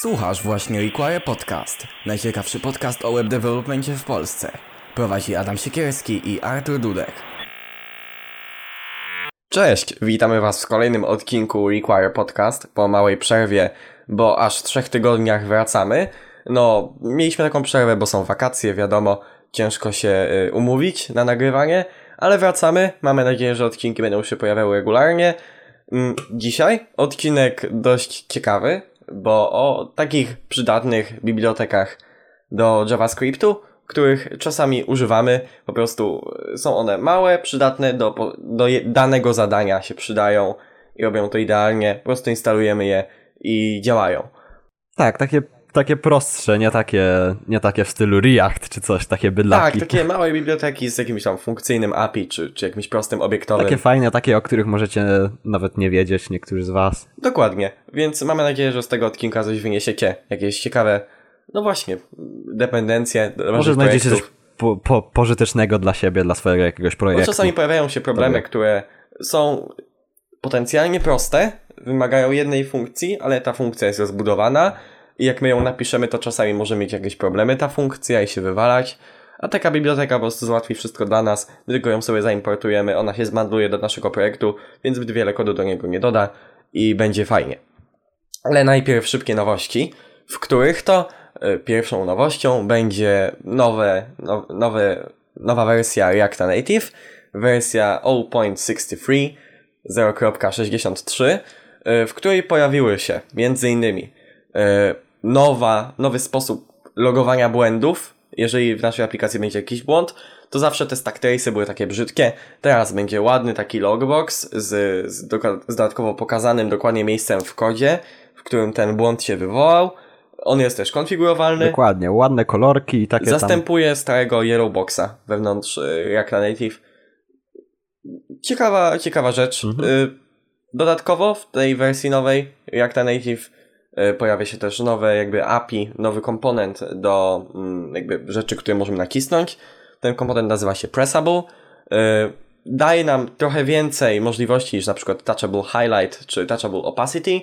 Słuchasz właśnie Require Podcast, najciekawszy podcast o web developmentie w Polsce. Prowadzi Adam Siekierski i Artur Dudek. Cześć, witamy Was w kolejnym odcinku Require Podcast po małej przerwie, bo aż trzech tygodniach wracamy. No, mieliśmy taką przerwę, bo są wakacje, wiadomo, ciężko się y, umówić na nagrywanie, ale wracamy. Mamy nadzieję, że odcinki będą się pojawiały regularnie. Mm, Dzisiaj odcinek dość ciekawy, bo o takich przydatnych bibliotekach do JavaScriptu, których czasami używamy. Po prostu są one małe, przydatne do, do danego zadania się przydają i robią to idealnie. Po prostu instalujemy je i działają. Tak, takie, takie prostsze, nie takie, nie takie w stylu React czy coś, takie bydlaki. Tak, takie małe biblioteki z jakimś tam funkcyjnym API czy, czy jakimś prostym obiektowym. Takie fajne, takie, o których możecie nawet nie wiedzieć, niektórzy z was. Dokładnie. Więc mamy nadzieję, że z tego odcinka coś wyniesiecie. Jakieś ciekawe, no właśnie, dependencje Może znajdziecie coś po, po, pożytecznego dla siebie, dla swojego jakiegoś Bo projektu. czasami pojawiają się problemy, Dobra. które są potencjalnie proste, wymagają jednej funkcji, ale ta funkcja jest rozbudowana i jak my ją napiszemy, to czasami może mieć jakieś problemy ta funkcja i się wywalać. A taka biblioteka po prostu załatwi wszystko dla nas, tylko ją sobie zaimportujemy, ona się zmandluje do naszego projektu, więc zbyt wiele kodu do niego nie doda i będzie fajnie. Ale najpierw szybkie nowości, w których to y, pierwszą nowością będzie nowe, now, nowe, nowa wersja Reacta Native, wersja 0.63, 0.63, y, w której pojawiły się między innymi y, nowa, nowy sposób logowania błędów. Jeżeli w naszej aplikacji będzie jakiś błąd, to zawsze te stack trace'y były takie brzydkie. Teraz będzie ładny taki logbox z, z, doka- z dodatkowo pokazanym dokładnie miejscem w kodzie, w którym ten błąd się wywołał. On jest też konfigurowalny. Dokładnie, ładne kolorki i takie tam... Zastępuje starego Yellowboxa wewnątrz y, Reacta Native. Ciekawa, ciekawa rzecz. Mhm. Y, Dodatkowo w tej wersji nowej Reacta Native y, pojawia się też nowe jakby API, nowy komponent do mm, jakby rzeczy, które możemy nacisnąć. Ten komponent nazywa się Pressable. Y, Daje nam trochę więcej możliwości niż na przykład Touchable Highlight czy Touchable Opacity.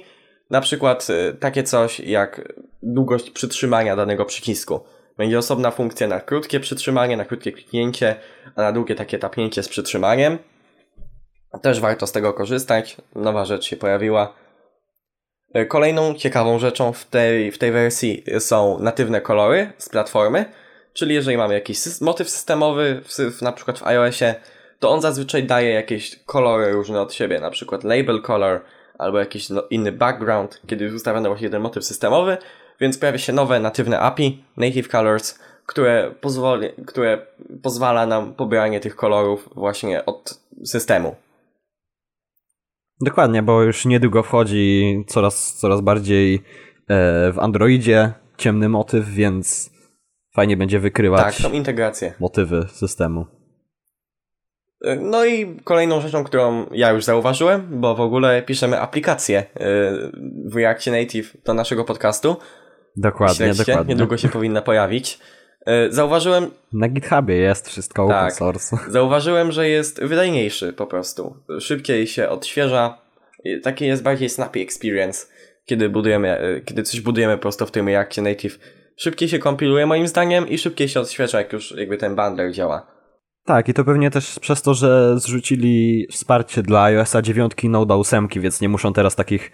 Na przykład y, takie coś jak długość przytrzymania danego przycisku. Będzie osobna funkcja na krótkie przytrzymanie, na krótkie kliknięcie, a na długie takie tapnięcie z przytrzymaniem. Też warto z tego korzystać. Nowa rzecz się pojawiła. Y, Kolejną ciekawą rzeczą w tej, w tej wersji są natywne kolory z platformy, czyli jeżeli mamy jakiś motyw systemowy, w, sy- w, na przykład w iOSie, to on zazwyczaj daje jakieś kolory różne od siebie, na przykład label color albo jakiś no, inny background, kiedy jest ustawiony właśnie ten motyw systemowy, więc pojawia się nowe natywne API, Native Colors, które, pozwoli, które pozwala nam pobieranie tych kolorów właśnie od systemu. Dokładnie, bo już niedługo wchodzi coraz, coraz bardziej e, w Androidzie ciemny motyw, więc fajnie będzie Tak, wykrywać tą integrację. motywy systemu. Y, No i kolejną rzeczą, którą ja już zauważyłem, bo w ogóle piszemy aplikację y, w Reactie Native do naszego podcastu. Dokładnie, Śledźcie, dokładnie. niedługo się powinna pojawić. Y, Zauważyłem, Na GitHubie jest wszystko open Tak. source. zauważyłem, że jest wydajniejszy po prostu. Szybciej się odświeża. Taki jest bardziej snappy experience, kiedy budujemy, y, kiedy coś budujemy prosto w tym Reactie Native. Szybciej się kompiluje moim zdaniem i szybciej się odświeża, jak już jakby ten bundler działa. Tak, i to pewnie też przez to, że zrzucili wsparcie dla iOSa 9 i Node 8, więc nie muszą teraz takich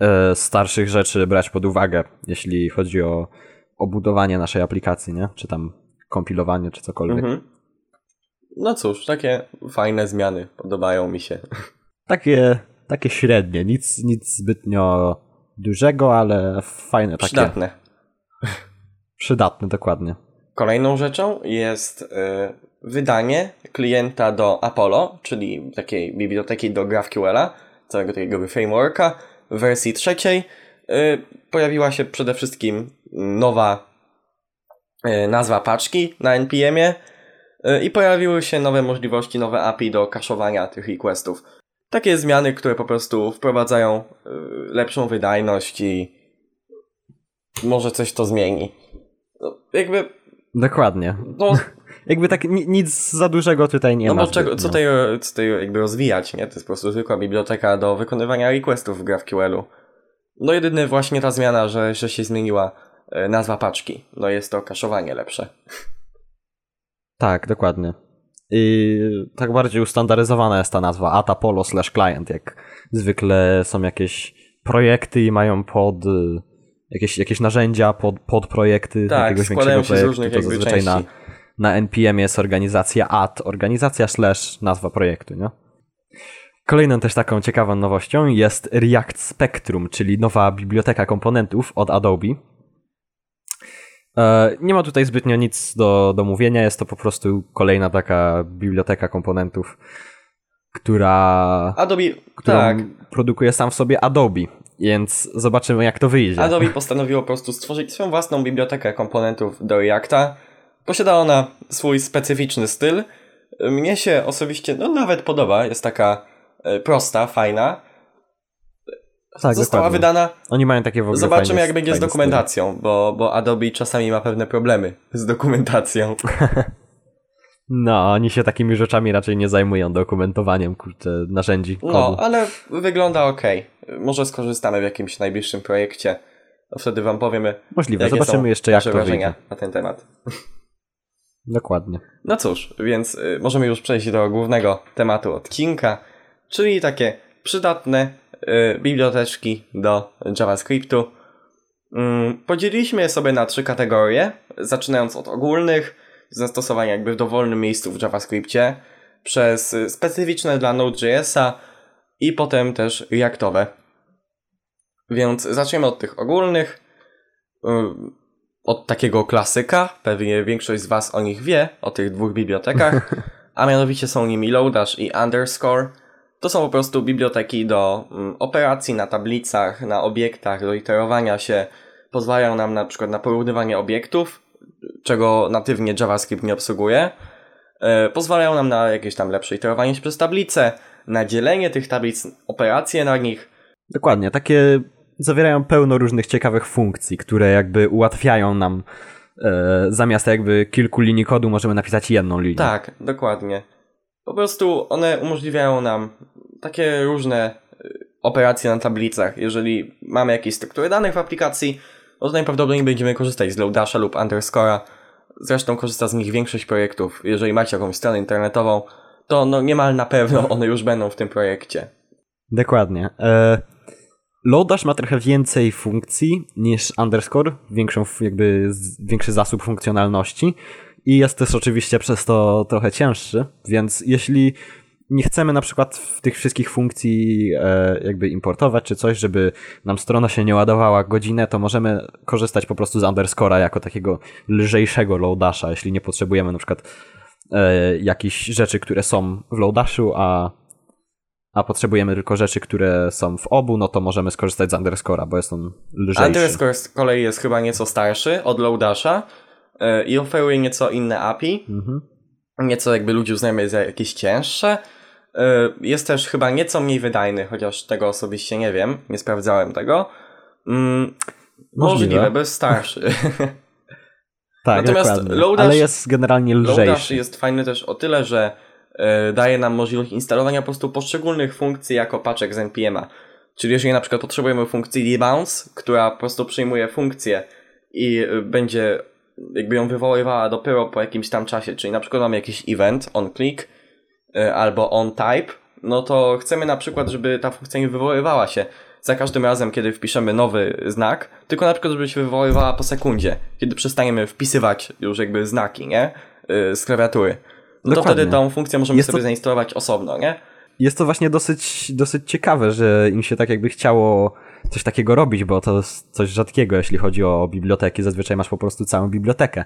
e, starszych rzeczy brać pod uwagę, jeśli chodzi o, o budowanie naszej aplikacji, nie? Czy tam kompilowanie, czy cokolwiek. Mhm. No cóż, takie fajne zmiany podobają mi się. Takie, takie średnie, nic, nic zbytnio dużego, ale fajne, takie Przydatne. przydatne, dokładnie. Kolejną rzeczą jest y, wydanie klienta do Apollo, czyli takiej biblioteki do GraphQL-a, całego takiego frameworka w wersji trzeciej. Y, pojawiła się przede wszystkim nowa y, nazwa paczki na NPM-ie y, i pojawiły się nowe możliwości, nowe API do kaszowania tych requestów. Takie zmiany, które po prostu wprowadzają lepszą wydajność i może coś to zmieni. No, jakby Dokładnie. no, Jakby tak ni- nic za dużego tutaj nie no ma. bo czego, co tutaj, co tutaj jakby rozwijać, nie? To jest po prostu zwykła biblioteka do wykonywania requestów w GraphQL-u. No jedyny właśnie ta zmiana, że, że się zmieniła e, nazwa paczki. No jest to kaszowanie lepsze. Tak, dokładnie. I tak bardziej ustandaryzowana jest ta nazwa ATA Polo slash client, jak zwykle są jakieś projekty i mają pod y, jakieś, jakieś narzędzia, pod, pod projekty Tak, jakiegoś większego projektu, różnych to zazwyczaj na, na NPM jest organizacja AT, organizacja slash nazwa projektu, nie? Kolejną też taką ciekawą nowością jest React Spectrum, czyli nowa biblioteka komponentów od Adobe. E, Nie ma tutaj zbytnio nic do, do mówienia, jest to po prostu kolejna taka biblioteka komponentów, która, Adobe, którą tak, produkuje sam w sobie Adobe, więc zobaczymy jak to wyjdzie. Adobe postanowiło po prostu stworzyć swoją własną bibliotekę komponentów do Reacta. Posiada ona swój specyficzny styl. Mnie się osobiście no, nawet podoba, jest taka prosta, fajna. tak, Została dokładnie. wydana. Oni mają takie w ogóle Zobaczymy, fajne- jak będzie z dokumentacją, bo, bo Adobe czasami ma pewne problemy z dokumentacją. No, oni się takimi rzeczami raczej nie zajmują, dokumentowaniem kurczę, narzędzi kodu. No, ale wygląda ok. Może skorzystamy w jakimś najbliższym projekcie. No wtedy wam powiemy. Możliwe, zobaczymy jeszcze jak to wrażenia wyjdzie. na ten temat. Dokładnie. No cóż, więc y, możemy już przejść do głównego tematu odcinka, czyli takie przydatne y, biblioteczki do JavaScriptu. Mm, podzieliliśmy je sobie na trzy kategorie, zaczynając od ogólnych, zastosowań jakby w dowolnym miejscu w JavaScriptie, przez y, specyficzne dla Node.jsa i potem też Reactowe. Więc zaczniemy od tych ogólnych. Y, od takiego klasyka, pewnie większość z Was o nich wie, o tych dwóch bibliotekach, a mianowicie są nimi Lodash i Underscore. To są po prostu biblioteki do mm, operacji na tablicach, na obiektach, do iterowania się. Pozwalają nam na przykład na porównywanie obiektów, czego natywnie JavaScript nie obsługuje. E, Pozwalają nam na jakieś tam lepsze iterowanie się przez tablice, na dzielenie tych tablic, operacje na nich. Dokładnie, takie zawierają pełno różnych ciekawych funkcji, które jakby ułatwiają nam e, zamiast jakby kilku linii kodu możemy napisać jedną linię. Tak, dokładnie. Po prostu one umożliwiają nam takie różne y, operacje na tablicach. Jeżeli mamy jakieś struktury danych w aplikacji, no to najprawdopodobniej będziemy korzystać z Loadasha lub Underscore'a. Zresztą korzysta z nich większość projektów. Jeżeli macie jakąś stronę internetową, to no niemal na pewno one już będą w tym projekcie. Dokładnie. E, Lodash ma trochę więcej funkcji niż Underscore, większą jakby większy zasób funkcjonalności i jest też oczywiście przez to trochę cięższy, więc jeśli nie chcemy na przykład w tych wszystkich funkcji e, jakby importować czy coś, żeby nam strona się nie ładowała godzinę, to możemy korzystać po prostu z Underscore'a jako takiego lżejszego Loadasha, jeśli nie potrzebujemy na przykład e, jakichś rzeczy, które są w Loadashu, a a potrzebujemy tylko rzeczy, które są w obu, no to możemy skorzystać z Underscore'a, bo jest on lżejszy. Underscore z kolei jest chyba nieco starszy od Loadasha i oferuje nieco inne API. Mhm. nieco jakby ludzi uznajemy za jakieś cięższe. Y, Jest też chyba nieco mniej wydajny, chociaż tego osobiście nie wiem, nie sprawdzałem tego. Mm, Możliwe. Możliwe, bo jest starszy. Tak, Natomiast dokładnie. Lodash- Ale jest generalnie Lodash lżejszy. jest fajny też o tyle, że y, daje nam możliwość instalowania po prostu poszczególnych funkcji jako paczek z npm-a. Czyli jeżeli na przykład potrzebujemy funkcji debounce, która po prostu przyjmuje funkcję i będzie jakby ją wywoływała dopiero po jakimś tam czasie, czyli na przykład mamy jakiś event on click y, albo on type, no to chcemy na przykład, żeby ta funkcja nie wywoływała się za każdym razem, kiedy wpiszemy nowy znak, tylko na przykład, żeby się wywoływała po sekundzie, kiedy przestaniemy wpisywać już jakby znaki, nie? Y, Z klawiatury. No to Dokładnie. wtedy tą funkcję możemy Jest sobie to- zainstalować osobno, nie? Jest to właśnie dosyć, dosyć ciekawe, że im się tak jakby chciało coś takiego robić, bo to jest coś rzadkiego, jeśli chodzi o biblioteki. Zazwyczaj masz po prostu całą bibliotekę.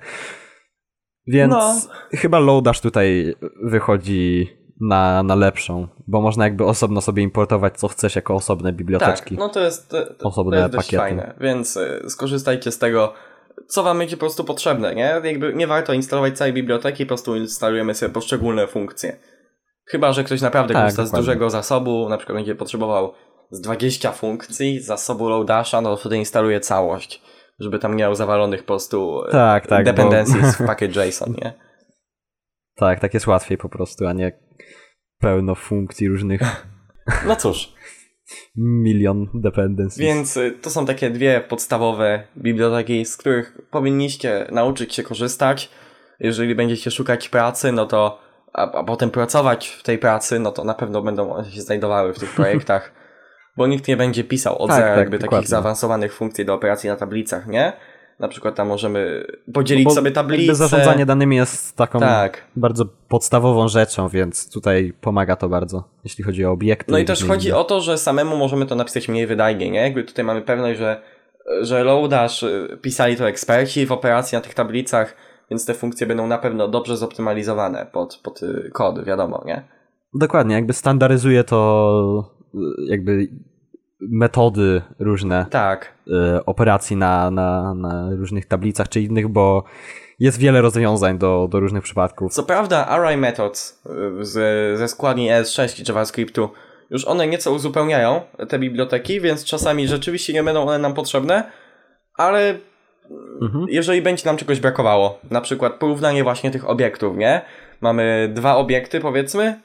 Więc No. chyba Lodash tutaj wychodzi na, na lepszą, bo można jakby osobno sobie importować co chcesz jako osobne Tak, biblioteczki. no to jest, to, to Osobne dość pakiety. fajne, więc y, skorzystajcie z tego, co wam będzie po prostu potrzebne, nie? Jakby nie warto instalować całej biblioteki, po prostu instalujemy sobie poszczególne funkcje. Chyba, że ktoś naprawdę Tak, korzysta z dużego zasobu, na przykład będzie potrzebował z 20 funkcji zasobu Loadasha, no to wtedy instaluje całość, żeby tam nie miał zawalonych po prostu y, Tak, tak, bo- dependencies w package JSON, nie? Tak, tak jest łatwiej po prostu, a nie pełno funkcji różnych. No cóż, Milion dependencies. Więc y, to są takie dwie podstawowe biblioteki, z których powinniście nauczyć się korzystać. Jeżeli będziecie szukać pracy, no to a, a potem pracować w tej pracy, no to na pewno będą one się znajdowały w tych projektach, bo nikt nie będzie pisał od Tak, zera tak, jakby dokładnie. takich zaawansowanych funkcji do operacji na tablicach, nie? Na przykład tam możemy podzielić No sobie Jakby tablice. zarządzanie danymi jest taką Tak. bardzo podstawową rzeczą, więc tutaj pomaga to bardzo, jeśli chodzi o obiekty. No i też chodzi inne. o to, że samemu możemy to napisać mniej wydajnie, nie? Jakby tutaj mamy pewność, że, że Loadash y, pisali to eksperci w operacji na tych tablicach, więc te funkcje będą na pewno dobrze zoptymalizowane pod, pod y, kod, wiadomo, nie? Dokładnie, jakby standaryzuje to jakby metody różne Tak. y, operacji na, na, na różnych tablicach czy innych, bo jest wiele rozwiązań do, do różnych przypadków. Co prawda array methods y, z, ze składni ES6 i JavaScriptu już one nieco uzupełniają te biblioteki, więc czasami rzeczywiście nie będą one nam potrzebne, ale Mhm. jeżeli będzie nam czegoś brakowało, na przykład porównanie właśnie tych obiektów, nie? Mamy dwa obiekty, powiedzmy,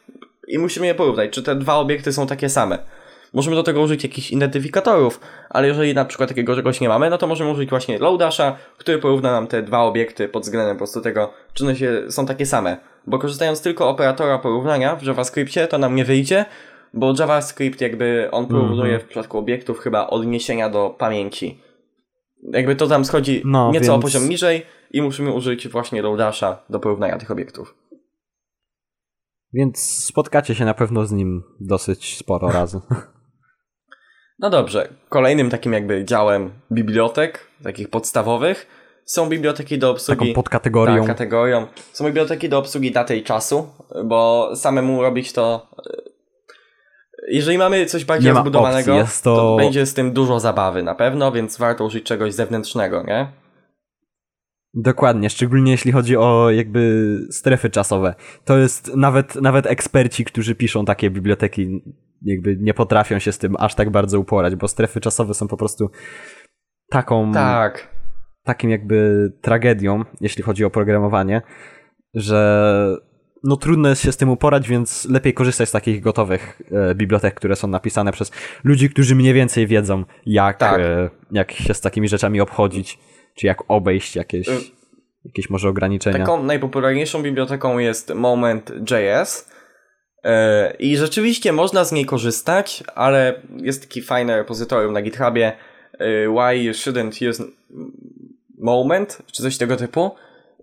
i musimy je porównać, czy te dwa obiekty są takie same. Możemy do tego użyć jakichś identyfikatorów, ale jeżeli na przykład takiego czegoś nie mamy, no to możemy użyć właśnie Loadasha, który porówna nam te dwa obiekty pod względem po prostu tego, czy one się, są takie same. Bo korzystając tylko operatora porównania w JavaScriptie, to nam nie wyjdzie, bo JavaScript jakby on porównuje Mhm. w przypadku obiektów chyba odniesienia do pamięci. Jakby to tam schodzi No, nieco o więc- poziom niżej i musimy użyć właśnie Loadasha do porównania tych obiektów. Więc spotkacie się na pewno z nim dosyć sporo razy. No dobrze, kolejnym takim jakby działem bibliotek, takich podstawowych, są biblioteki do obsługi... Taką podkategorią. Tak, kategorią. Są biblioteki do obsługi daty i czasu, bo samemu robić to... e, Jeżeli mamy coś bardziej ma rozbudowanego, jest to... to- będzie z tym dużo zabawy na pewno, więc warto użyć czegoś zewnętrznego, nie? Dokładnie, szczególnie jeśli chodzi o jakby strefy czasowe. To jest nawet, nawet eksperci, którzy piszą takie biblioteki, jakby nie potrafią się z tym aż tak bardzo uporać, bo strefy czasowe są po prostu taką, Tak. takim jakby tragedią, jeśli chodzi o programowanie, że no trudno jest się z tym uporać, więc lepiej korzystać z takich gotowych e, bibliotek, które są napisane przez ludzi, którzy mniej więcej wiedzą, jak, Tak. e, jak się z takimi rzeczami obchodzić, czy jak obejść jakieś, Y- jakieś może ograniczenia. Taką najpopularniejszą biblioteką jest Moment.js e, i rzeczywiście można z niej korzystać, ale jest taki fajny repozytorium na GitHubie e, why you shouldn't use Moment, czy coś tego typu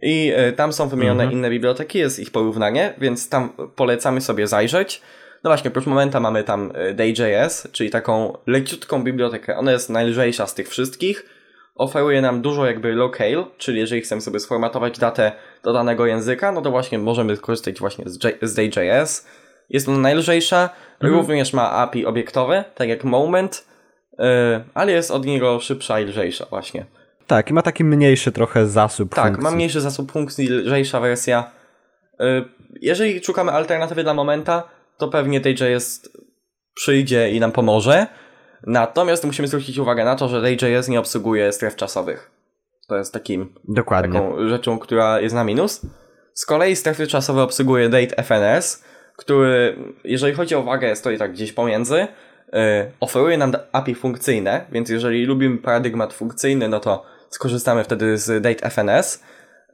i tam są wymienione Mhm. inne biblioteki, jest ich porównanie, więc tam polecamy sobie zajrzeć. No właśnie, oprócz Momenta mamy tam Day.js, czyli taką leciutką bibliotekę. Ona jest najlżejsza z tych wszystkich. Oferuje nam dużo jakby locale, czyli jeżeli chcemy sobie sformatować datę do danego języka, no to właśnie możemy korzystać właśnie z, J- z Day.js. Jest ona najlżejsza, również ma API obiektowe, tak jak Moment, yy, ale jest od niego szybsza i lżejsza właśnie. Tak, i ma taki mniejszy trochę zasób Tak, funkcji. ma mniejszy zasób funkcji, lżejsza wersja. Yy, Jeżeli szukamy alternatywy dla Momenta, to pewnie Day.js przyjdzie i nam pomoże. Natomiast musimy zwrócić uwagę na to, że Day.js nie obsługuje stref czasowych. To jest takim, Dokładnie. taką rzeczą, która jest na minus. Z kolei strefy czasowe obsługuje DateFNS, który, jeżeli chodzi o wagę, stoi tak gdzieś pomiędzy. Yy, oferuje nam API funkcyjne, więc jeżeli lubimy paradygmat funkcyjny, no to skorzystamy wtedy z DateFNS.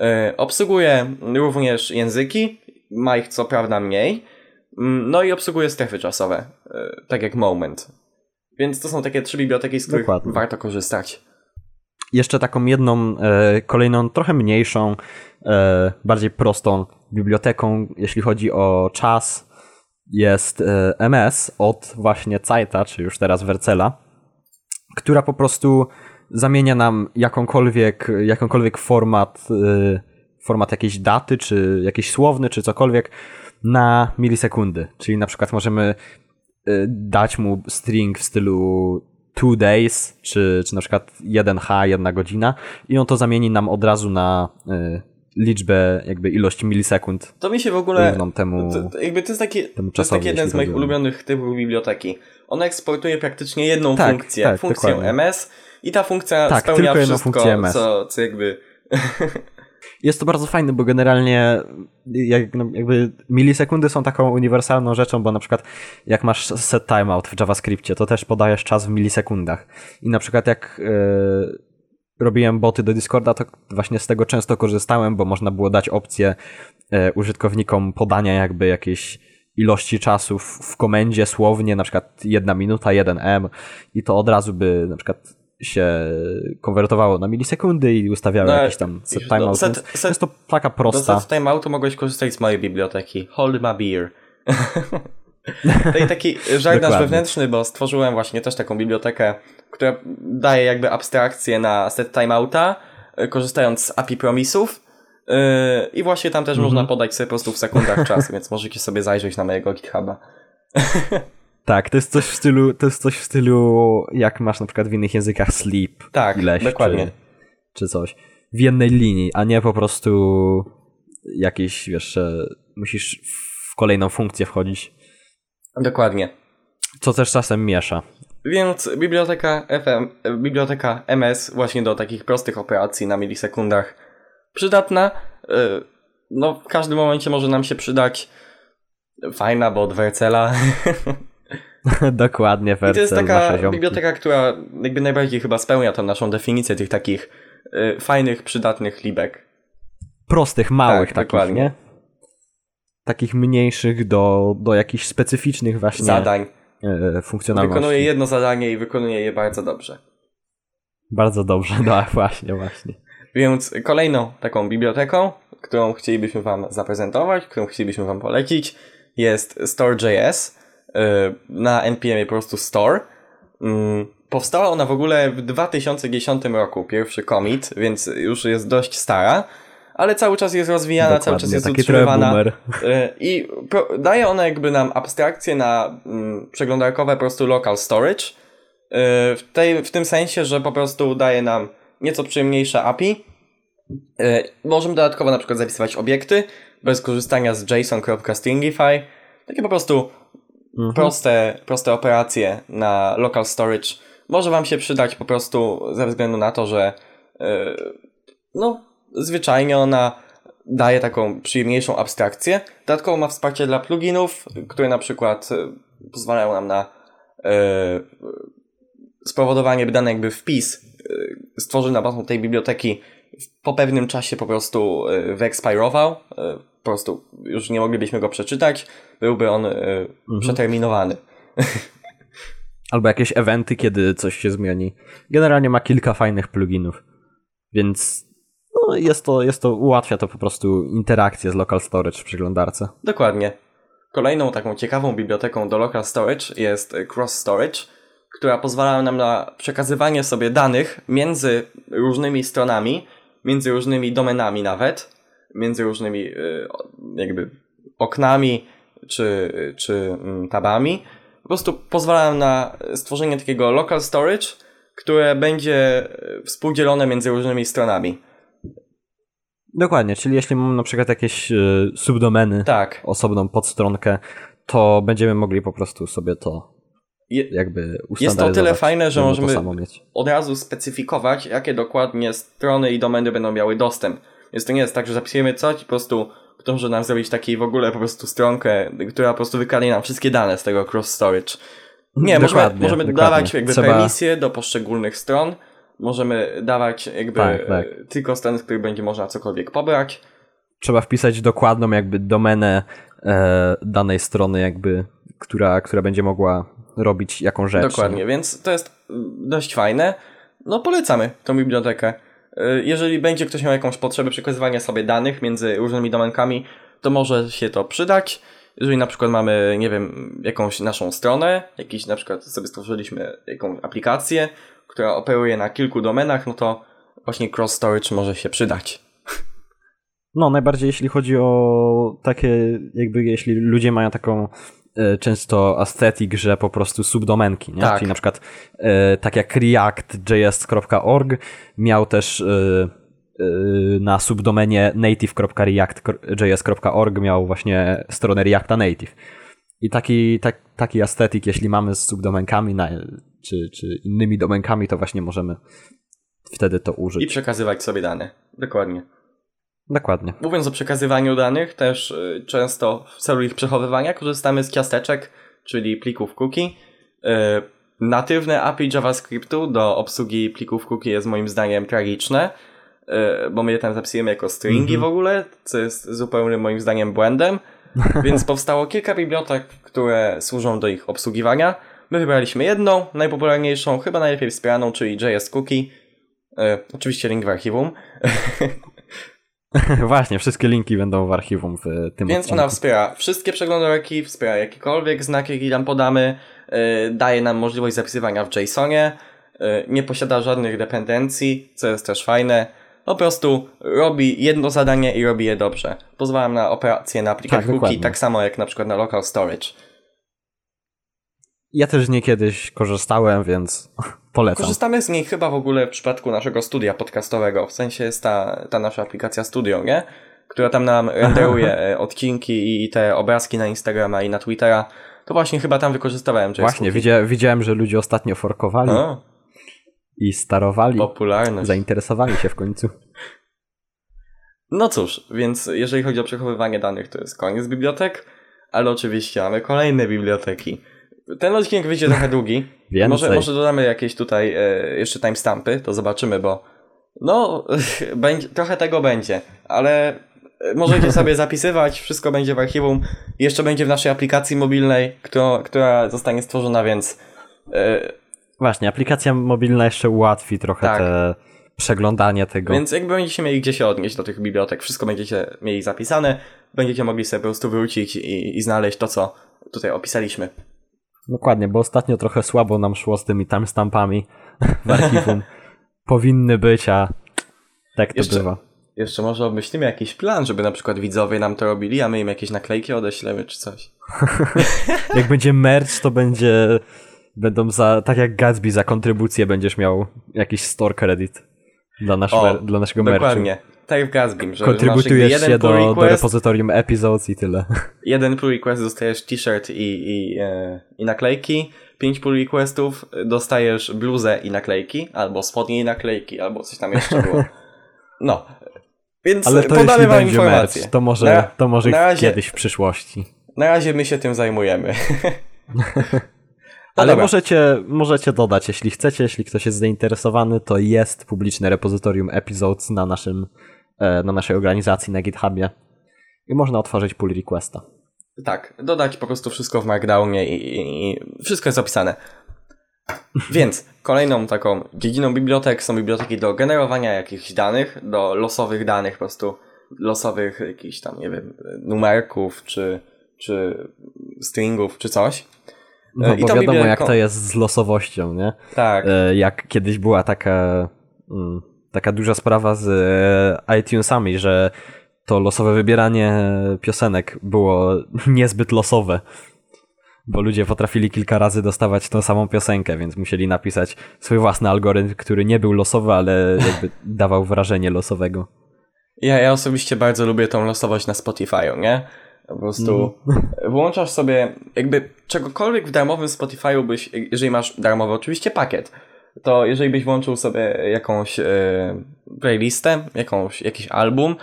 Yy, obsługuje również języki, ma ich co prawda mniej, Mm, no i obsługuje strefy czasowe, yy, tak jak Moment. Więc to są takie trzy biblioteki, z których Dokładnie. warto korzystać. Jeszcze taką jedną, e, kolejną, trochę mniejszą, e, bardziej prostą biblioteką, jeśli chodzi o czas, jest e, MS od właśnie Zeita, czy już teraz Wercela, która po prostu zamienia nam jakąkolwiek, jakąkolwiek format, e, format jakiejś daty, czy jakiś słowny, czy cokolwiek na milisekundy. Czyli na przykład możemy dać mu string w stylu two days, czy, czy na przykład 1H, jedna godzina i on to zamieni nam od razu na y, liczbę, jakby ilość milisekund To mi się w ogóle temu. To, to jakby to jest taki, to jest czasowi, taki jeden z moich ulubionych typów biblioteki. Ona eksportuje praktycznie jedną Tak, funkcję, tak, funkcję dokładnie. MS i ta funkcja Tak, spełnia wszystko, funkcję MS. Co, co jakby... Jest to bardzo fajne, bo generalnie jak, no, jakby milisekundy są taką uniwersalną rzeczą, bo na przykład jak masz set timeout w JavaScriptie, to też podajesz czas w milisekundach. I na przykład jak e, robiłem boty do Discorda, to właśnie z tego często korzystałem, bo można było dać opcję e, użytkownikom podania jakby jakiejś ilości czasu w, komendzie słownie, na przykład jedna minuta, 1M i to od razu by na przykład się konwertowało na milisekundy i ustawiało No, jakiś tam set timeout. no, set- więc set- jest to taka Do prosta. set timeoutu mogłeś korzystać z mojej biblioteki. Hold my beer. No i taki żart nasz wewnętrzny, bo stworzyłem właśnie też taką bibliotekę, która daje jakby abstrakcję na set timeouta, y, korzystając z API promisów. Yy, I właśnie tam też Mhm. można podać sobie po prostu w sekundach czas, więc możecie sobie zajrzeć na mojego GitHuba. Tak, to jest coś w stylu, to jest coś w stylu jak masz na przykład w innych językach sleep Tak, ileś, dokładnie. Czy, czy coś. W jednej linii, a nie po prostu jakieś, wiesz, musisz w kolejną funkcję wchodzić, Dokładnie. co też czasem miesza. Więc biblioteka FM, biblioteka MS właśnie do takich prostych operacji na milisekundach przydatna. E, No w każdym momencie może nam się przydać. Fajna, bo od Wercela. Dokładnie, I to jest taka biblioteka, która jakby najbardziej chyba spełnia tą naszą definicję tych takich e, fajnych, przydatnych libek. Prostych, małych Tak, takich, dokładnie. nie? Takich mniejszych do, do jakichś specyficznych właśnie Zadań. e, funkcjonalności. Wykonuje jedno zadanie i wykonuje je bardzo dobrze. Bardzo dobrze, no właśnie, właśnie. Więc kolejną taką biblioteką, którą chcielibyśmy Wam zaprezentować, którą chcielibyśmy Wam polecić, jest Store.js. Yy, Na NPM po prostu Store. Mm, Powstała ona w ogóle w 2010 roku, pierwszy commit, więc już jest dość stara, ale cały czas jest rozwijana, cały czas Dokładnie, jest utrzymywana. Y, I daje ona jakby nam abstrakcję na mm, przeglądarkowe po prostu local storage. Y, w, tej, w tym sensie, że po prostu daje nam nieco przyjemniejsze API. Y, możemy dodatkowo na przykład zapisywać obiekty bez korzystania z json.stringify. Takie po prostu Mhm. proste, proste operacje na local storage. Może Wam się przydać po prostu ze względu na to, że y, no, zwyczajnie ona daje taką przyjemniejszą abstrakcję. Dodatkowo ma wsparcie dla pluginów, które na przykład y, pozwalają nam na y, spowodowanie, by dany jakby wpis stworzony na bazie tej biblioteki po pewnym czasie po prostu y, wyekspirował. Y, po prostu już nie moglibyśmy go przeczytać. Byłby on y, przeterminowany. Albo jakieś eventy, kiedy coś się zmieni. Generalnie ma kilka fajnych pluginów, więc no, jest, to, jest to, ułatwia to po prostu interakcję z local storage w przeglądarce. Dokładnie. Kolejną taką ciekawą biblioteką do local storage jest cross storage, która pozwala nam na przekazywanie sobie danych między różnymi stronami, między różnymi domenami nawet, między różnymi y, jakby oknami czy, czy mm, tabami. Po prostu pozwala nam na stworzenie takiego local storage, które będzie y, współdzielone między różnymi stronami. Dokładnie, czyli jeśli mam na przykład jakieś y, subdomeny, Tak. osobną podstronkę, to będziemy mogli po prostu sobie to jakby Jest to o tyle fajne, że możemy od razu specyfikować, jakie dokładnie strony i domeny będą miały dostęp. Więc to nie jest tak, że zapisujemy coś i po prostu może nam zrobić takiej w ogóle po prostu stronkę, która po prostu wykradnie nam wszystkie dane z tego cross storage. Nie, możemy, Dokładnie, możemy dokładnie. dawać jakby Trzeba- permisje do poszczególnych stron. Możemy dawać jakby Tak, tak. tylko strony, z których będzie można cokolwiek pobrać. Trzeba wpisać dokładną jakby domenę e, danej strony jakby, która, która będzie mogła robić jaką rzecz. Dokładnie, więc to jest dość fajne. No polecamy tą bibliotekę. Y, Jeżeli będzie ktoś miał jakąś potrzebę przekazywania sobie danych między różnymi domenkami, to może się to przydać. Jeżeli na przykład mamy, nie wiem, jakąś naszą stronę, jakiś na przykład sobie stworzyliśmy jakąś aplikację, która operuje na kilku domenach, no to właśnie cross storage może się przydać. No, najbardziej jeśli chodzi o takie, jakby jeśli ludzie mają taką często aesthetic, że po prostu subdomenki, nie? Tak. Czyli na przykład e, tak jak react.js.org miał też e, e, na subdomenie native.react.js.org miał właśnie stronę Reacta Native. I taki, tak, taki aesthetic, jeśli mamy z subdomenkami na, czy, czy innymi domenkami, to właśnie możemy wtedy to użyć. I przekazywać sobie dane. Dokładnie. Dokładnie. Mówiąc o przekazywaniu danych, też y, często w celu ich przechowywania korzystamy z ciasteczek, czyli plików cookie. Y, natywne API JavaScriptu do obsługi plików cookie jest moim zdaniem tragiczne, y, bo my je tam zapisujemy jako stringi w ogóle, co jest zupełnym moim zdaniem błędem. Więc powstało kilka bibliotek, które służą do ich obsługiwania. My wybraliśmy jedną, najpopularniejszą, chyba najlepiej wspieraną, czyli JS Cookie. Oczywiście link w archiwum. Właśnie, wszystkie linki będą w archiwum w tym Więc odcinku. ona wspiera wszystkie przeglądarki, wspiera jakikolwiek znak, jaki tam podamy, e, daje nam możliwość zapisywania w JSONie, e, nie posiada żadnych dependencji, co jest też fajne. Po prostu robi jedno zadanie i robi je dobrze. Pozwala na operację na aplikację Tak, cookie, tak samo jak na przykład na local storage. Ja też z niej kiedyś korzystałem, więc polecam. Korzystamy z niej chyba w ogóle w przypadku naszego studia podcastowego. W sensie jest ta, ta nasza aplikacja Studio, nie? Która tam nam renderuje e, odcinki i te obrazki na Instagrama i na Twittera. To właśnie chyba tam wykorzystywałem Właśnie, widzia, widziałem, że ludzie ostatnio forkowali O, i starowali. popularność. Zainteresowali się w końcu. No cóż, więc jeżeli chodzi o przechowywanie danych, to jest koniec bibliotek, ale oczywiście mamy kolejne biblioteki. Ten odcinek wyjdzie trochę długi. Więcej. Może, może dodamy jakieś tutaj e, jeszcze timestampy, to zobaczymy, bo no, będzie, trochę tego będzie, ale możecie sobie zapisywać, wszystko będzie w archiwum. Jeszcze będzie w naszej aplikacji mobilnej, która, która zostanie stworzona, więc e, Właśnie, aplikacja mobilna jeszcze ułatwi trochę Tak. te przeglądanie tego. Więc jakby będziecie mieli gdzie się odnieść do tych bibliotek, wszystko będziecie mieli zapisane, będziecie mogli sobie po prostu wrócić i, i znaleźć to, co tutaj opisaliśmy. Dokładnie, bo ostatnio trochę słabo nam szło z tymi timestampami w archiwum. Powinny być, a tak to Jeszcze- bywa. Jeszcze może obmyślimy jakiś plan, żeby na przykład widzowie nam to robili, a my im jakieś naklejki odeślemy czy coś. Jak będzie merch, to będzie. Będą za. Tak jak Gatsby, za kontrybucję będziesz miał jakiś store credit dla, nasz, O, dla naszego merchu. Dokładnie. Tak jak w Gatsbym, że Kontrybutujesz się do, do repozytorium episodes i tyle. jeden pull request dostajesz t-shirt i, i, e, i naklejki, pięć pull requestów dostajesz bluzę i naklejki, albo spodnie i naklejki, albo coś tam jeszcze było. No. Więc Ale to podamy wam informacje. merch, to może, Na- to może razie- kiedyś w przyszłości. Na razie my się tym zajmujemy. No Ale dobra. możecie, możecie dodać, jeśli chcecie, jeśli ktoś jest zainteresowany, to jest publiczne repozytorium episodes na naszym, na naszej organizacji na GitHubie i można otworzyć pull requesta. Tak, dodać po prostu wszystko w Markdownie i, i, i wszystko jest opisane. Więc kolejną taką dziedziną bibliotek są biblioteki do generowania jakichś danych, do losowych danych, po prostu losowych jakichś tam, nie wiem, numerków, czy, czy stringów, czy coś. No E, i bo wiadomo jak to jest z losowością, nie? Tak, E, jak kiedyś była taka, mm, taka duża sprawa z e, iTunesami, że to losowe wybieranie piosenek było niezbyt losowe. Bo ludzie potrafili kilka razy dostawać tą samą piosenkę, więc musieli napisać swój własny algorytm, który nie był losowy, ale jakby dawał wrażenie losowego. Ja, ja osobiście bardzo lubię tą losowość na Spotify'u, nie? Po prostu włączasz sobie jakby czegokolwiek w darmowym Spotify'u byś, jeżeli masz darmowy oczywiście pakiet, to jeżeli byś włączył sobie jakąś e, playlistę, jakąś, jakiś album,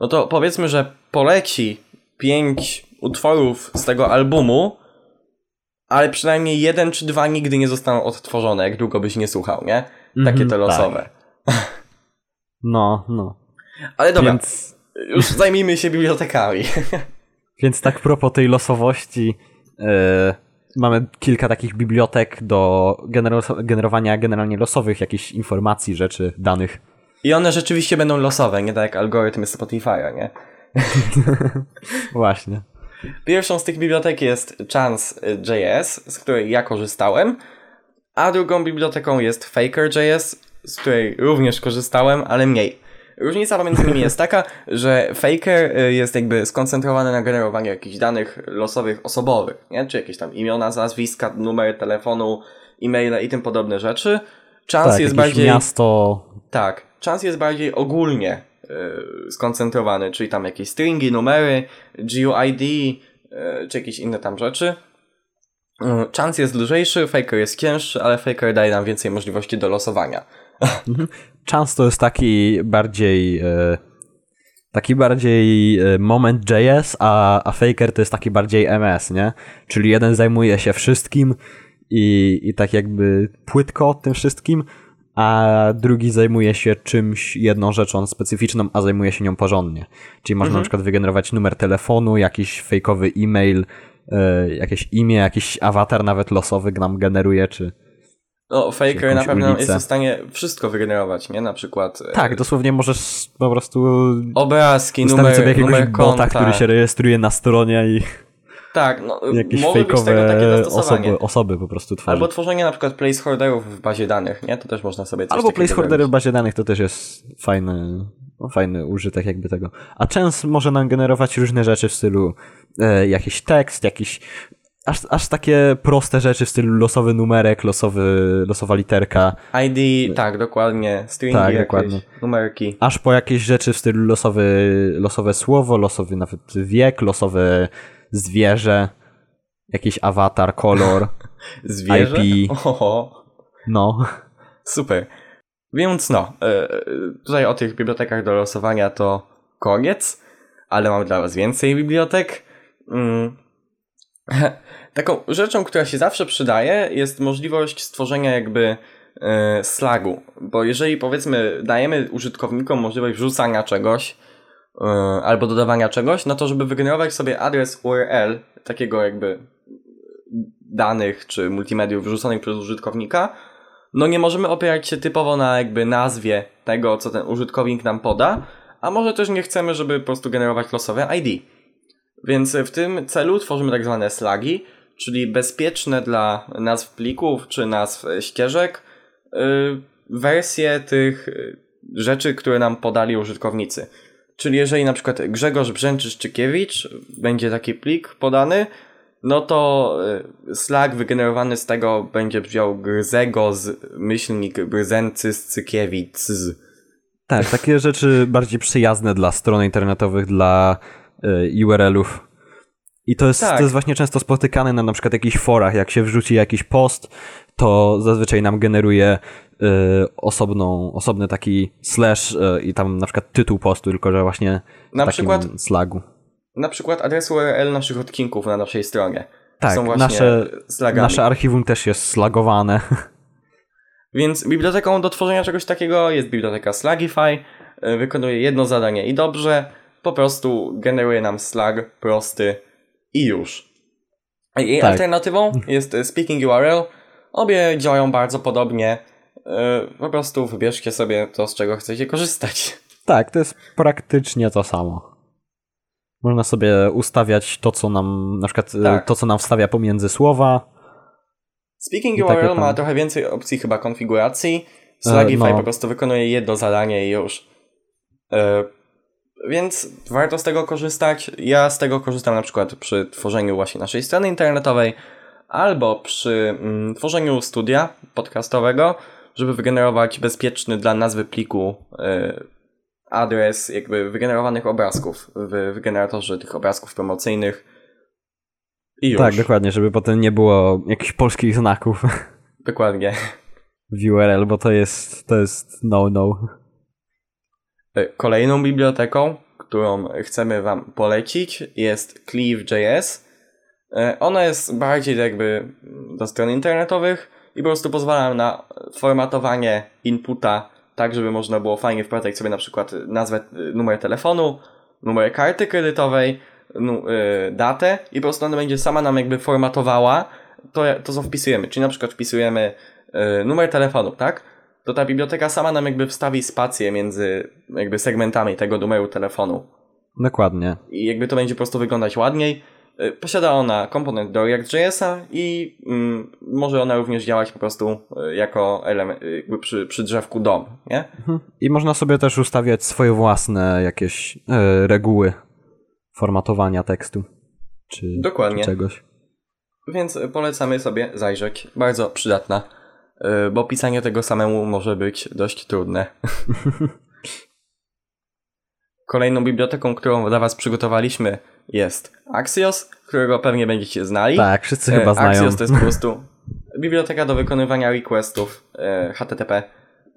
no to powiedzmy, że poleci pięć utworów z tego albumu, ale przynajmniej jeden czy dwa nigdy nie zostaną odtworzone, jak długo byś nie słuchał, nie? Takie Mhm, te losowe. No, no. Ale dobra, Więc, już zajmijmy się bibliotekami. więc tak propos tej losowości, e, mamy kilka takich bibliotek do genero- generowania generalnie losowych jakichś informacji, rzeczy, danych. I one rzeczywiście będą losowe, nie tak jak algorytmy Spotify'a, nie? Właśnie. Pierwszą z tych bibliotek jest Chance.js, z której ja korzystałem, a drugą biblioteką jest Faker.js, z której również korzystałem, ale mniej. Różnica pomiędzy nimi jest taka, że Faker y, jest jakby skoncentrowany na generowaniu jakichś danych losowych osobowych, nie? Czy jakieś tam imiona, nazwiska, numer telefonu, e-maile i tym podobne rzeczy. Chance Tak, jest bardziej... miasto, Tak, czas jest bardziej ogólnie y, skoncentrowany, czyli tam jakieś stringi, numery, GUID, y, czy jakieś inne tam rzeczy. Y, Chance jest lżejszy, Faker jest cięższy, ale Faker daje nam więcej możliwości do losowania. Chance to jest taki bardziej e, taki bardziej e, moment.js, a, a Faker to jest taki bardziej MS, nie? Czyli jeden zajmuje się wszystkim i, i tak jakby płytko tym wszystkim, a drugi zajmuje się czymś, jedną rzeczą specyficzną, a zajmuje się nią porządnie. Czyli można Mhm. na przykład wygenerować numer telefonu, jakiś fejkowy e-mail, e, jakieś imię, jakiś awatar nawet losowy nam generuje, czy... No, Faker na pewno ulicę. jest w stanie wszystko wygenerować, nie? Na przykład e, Tak, dosłownie możesz po prostu obrazki, numer, sobie jakiegoś numer bota, konta. który się rejestruje na stronie i Tak, no, jakieś fejkowe osoby, osoby po prostu tworzy. Albo tworzenie na przykład placeholderów w bazie danych, nie? To też można sobie coś Albo placeholdery w bazie danych to też jest fajny, no, fajny użytek jakby tego. A często może nam generować różne rzeczy w stylu e, jakiś tekst, jakiś aż, aż takie proste rzeczy w stylu losowy numerek, losowy, losowa literka, ID, tak, dokładnie. Stringi Tak, jakieś, dokładnie. numerki. aż po jakieś rzeczy w stylu losowy, losowe słowo, losowy nawet wiek, losowe zwierzę, jakiś awatar, kolor, Zwierzę? IP. Oho, no. super. Więc no, e, tutaj o tych bibliotekach do losowania to koniec, ale mam dla was więcej bibliotek. Mm. Taką rzeczą, która się zawsze przydaje, jest możliwość stworzenia jakby e, slagu, bo jeżeli powiedzmy dajemy użytkownikom możliwość wrzucania czegoś e, albo dodawania czegoś, no to żeby wygenerować sobie adres URL takiego jakby danych czy multimediów wrzuconych przez użytkownika, no nie możemy opierać się typowo na jakby nazwie tego, co ten użytkownik nam poda, a może też nie chcemy, żeby po prostu generować losowe ID. Więc w tym celu tworzymy tak zwane slagi, czyli bezpieczne dla nazw plików czy nazw e, ścieżek yy, wersje tych rzeczy, które nam podali użytkownicy. Czyli jeżeli na przykład Grzegorz Brzęczyszczykiewicz będzie taki plik podany, no to Slack wygenerowany z tego będzie brzmiał Grzego z myślnik Brzencyscykiewicz. Tak, takie rzeczy bardziej przyjazne dla stron internetowych, dla URL-ów. I to jest, Tak. to jest właśnie często spotykane na na przykład jakichś forach. Jak się wrzuci jakiś post, to zazwyczaj nam generuje y, osobną, osobny taki slash y, i tam na przykład tytuł postu, tylko że właśnie Na takim przykład, slagu. na przykład adres URL naszych odcinków na naszej stronie. Tak, są właśnie nasze, slagami. nasze archiwum też jest slagowane. Więc biblioteką do tworzenia czegoś takiego jest biblioteka Slagify. y, Wykonuje jedno zadanie i dobrze. Po prostu generuje nam slag prosty i już. Jej Tak. alternatywą jest Speaking URL. Obie działają bardzo podobnie. Y, Po prostu wybierzcie sobie to, z czego chcecie korzystać. Tak, to jest praktycznie to samo. Można sobie ustawiać to, co nam, na przykład y, Tak. to, co nam wstawia pomiędzy słowa. Speaking URL tam- ma trochę więcej opcji chyba konfiguracji. Slagify no. po prostu wykonuje jedno zadanie i już. E, więc warto z tego korzystać. Ja z tego korzystam na przykład przy tworzeniu właśnie naszej strony internetowej albo przy mm, tworzeniu studia podcastowego, żeby wygenerować bezpieczny dla nazwy pliku e, adres jakby wygenerowanych obrazków w, w generatorze tych obrazków promocyjnych. I już. Tak, dokładnie, żeby potem nie było jakichś polskich znaków Dokładnie. w URL, bo to jest, to jest no-no. E, Kolejną biblioteką, którą chcemy Wam polecić jest Cleave.js. E, Ona jest bardziej jakby do stron internetowych i po prostu pozwala na formatowanie inputa tak, żeby można było fajnie wprowadzać sobie na przykład nazwę, e, numer telefonu, numer karty kredytowej, datę i po prostu ona będzie sama nam jakby formatowała to, to co wpisujemy. Czyli na przykład wpisujemy numer telefonu, tak? To ta biblioteka sama nam jakby wstawi spację między jakby segmentami tego numeru telefonu. Dokładnie. I jakby to będzie po prostu wyglądać ładniej. Y, Posiada ona komponent do React.jsa i mm, może ona również działać po prostu y, jako element, y, jakby przy, przy drzewku DOM, nie? Mhm. I można sobie też ustawiać swoje własne jakieś reguły formatowania tekstu. Czy, Dokładnie. czy czegoś. Więc polecamy sobie zajrzeć. Bardzo przydatna, bo pisanie tego samemu może być dość trudne. Kolejną biblioteką, którą dla Was przygotowaliśmy jest Axios, którego pewnie będziecie znali. Tak, wszyscy E, chyba znają. Axios to jest po prostu biblioteka do wykonywania requestów e, HTTP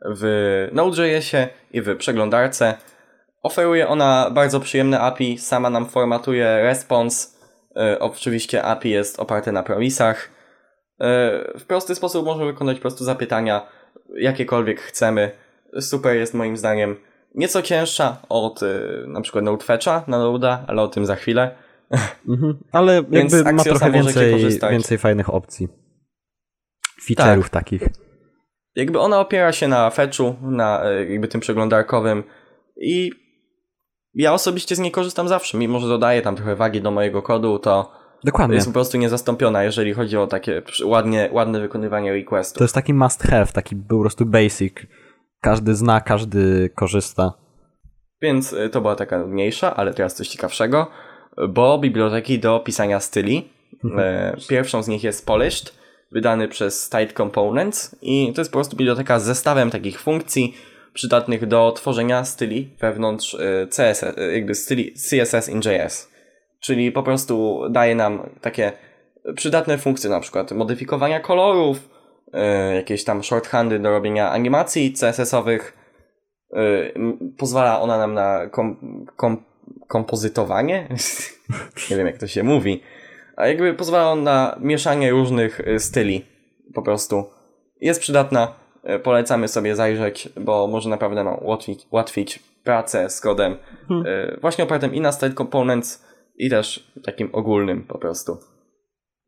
w Node.jsie i w przeglądarce. Oferuje ona bardzo przyjemne API, sama nam formatuje response. E, oczywiście API jest oparte na promisach. E, w prosty sposób możemy wykonać po prostu zapytania, jakiekolwiek chcemy. Super jest moim zdaniem. Nieco cięższa od e, na przykład NodeFetcha na Loada, ale o tym za chwilę. Mhm. Ale Więc jakby ma Axiosa trochę więcej, więcej fajnych opcji. Feature'ów takich. Jakby ona opiera się na fetchu, na e, jakby tym przeglądarkowym i ja osobiście z niej korzystam zawsze, mimo że dodaję tam trochę wagi do mojego kodu, to Dokładnie. jest po prostu niezastąpiona, jeżeli chodzi o takie ładnie, ładne wykonywanie requestów. To jest taki must have, taki po prostu basic. Każdy zna, każdy korzysta. Więc y, to była taka mniejsza, ale teraz coś ciekawszego, bo biblioteki do pisania styli. E, Pierwszą z nich jest Polished, wydany przez Style Components i to jest po prostu biblioteka z zestawem takich funkcji przydatnych do tworzenia styli wewnątrz e, CSS, e, jakby styli CSS in JS. Czyli po prostu daje nam takie przydatne funkcje, na przykład modyfikowania kolorów, e, jakieś tam shorthandy do robienia animacji CSS-owych, Y, m, pozwala ona nam na kom, kom, kompozytowanie. Nie wiem, jak to się mówi. A jakby pozwala on na mieszanie różnych y, styli. Po prostu. Jest przydatna. Polecamy sobie zajrzeć, bo może naprawdę nam ułatwić, ułatwić pracę z kodem. y, Właśnie opartym i na Style Components, i też takim ogólnym po prostu.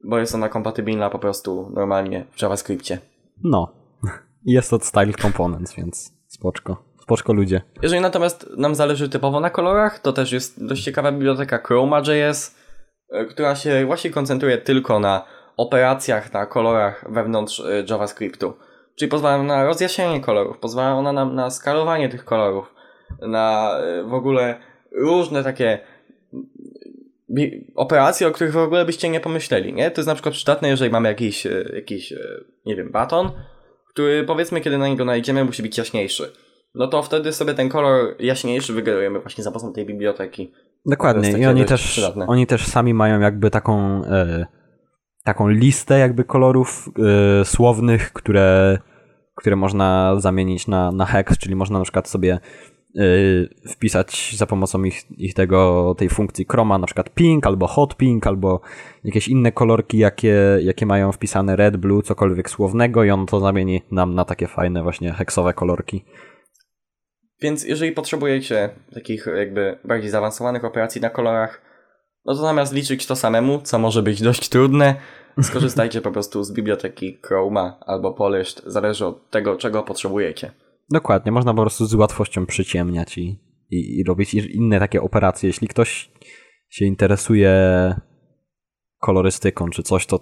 Bo jest ona kompatybilna po prostu normalnie w JavaScriptie. No. Jest od Style Components, więc spoczko. Spoczko ludzie. Jeżeli natomiast nam zależy typowo na kolorach, to też jest dość ciekawa biblioteka Chroma.js, e, która się właśnie koncentruje tylko na operacjach, na kolorach wewnątrz e, JavaScriptu. Czyli pozwala na rozjaśnienie kolorów, pozwala ona nam na skalowanie tych kolorów, na e, w ogóle różne takie operacje, o których w ogóle byście nie pomyśleli, nie? To jest na przykład przydatne, jeżeli mamy jakiś, e, jakiś e, nie wiem, baton, który powiedzmy, kiedy na niego najdziemy, musi być jaśniejszy. No to wtedy sobie ten kolor jaśniejszy wygerujemy właśnie za pomocą tej biblioteki. Dokładnie. I oni też, przydatne. oni też sami mają jakby taką, e, taką listę jakby kolorów e, słownych, które, które można zamienić na, na hex, czyli można na przykład sobie wpisać za pomocą ich, ich tego, tej funkcji chroma, na przykład pink albo hot pink, albo jakieś inne kolorki, jakie, jakie mają wpisane red, blue, cokolwiek słownego i on to zamieni nam na takie fajne właśnie heksowe kolorki. Więc jeżeli potrzebujecie takich jakby bardziej zaawansowanych operacji na kolorach, no to zamiast liczyć to samemu, co może być dość trudne, skorzystajcie po prostu z biblioteki Chroma albo Polished, zależy od tego, czego potrzebujecie. Dokładnie, można po prostu z łatwością przyciemniać i, i, i robić inne takie operacje. Jeśli ktoś się interesuje kolorystyką czy coś, to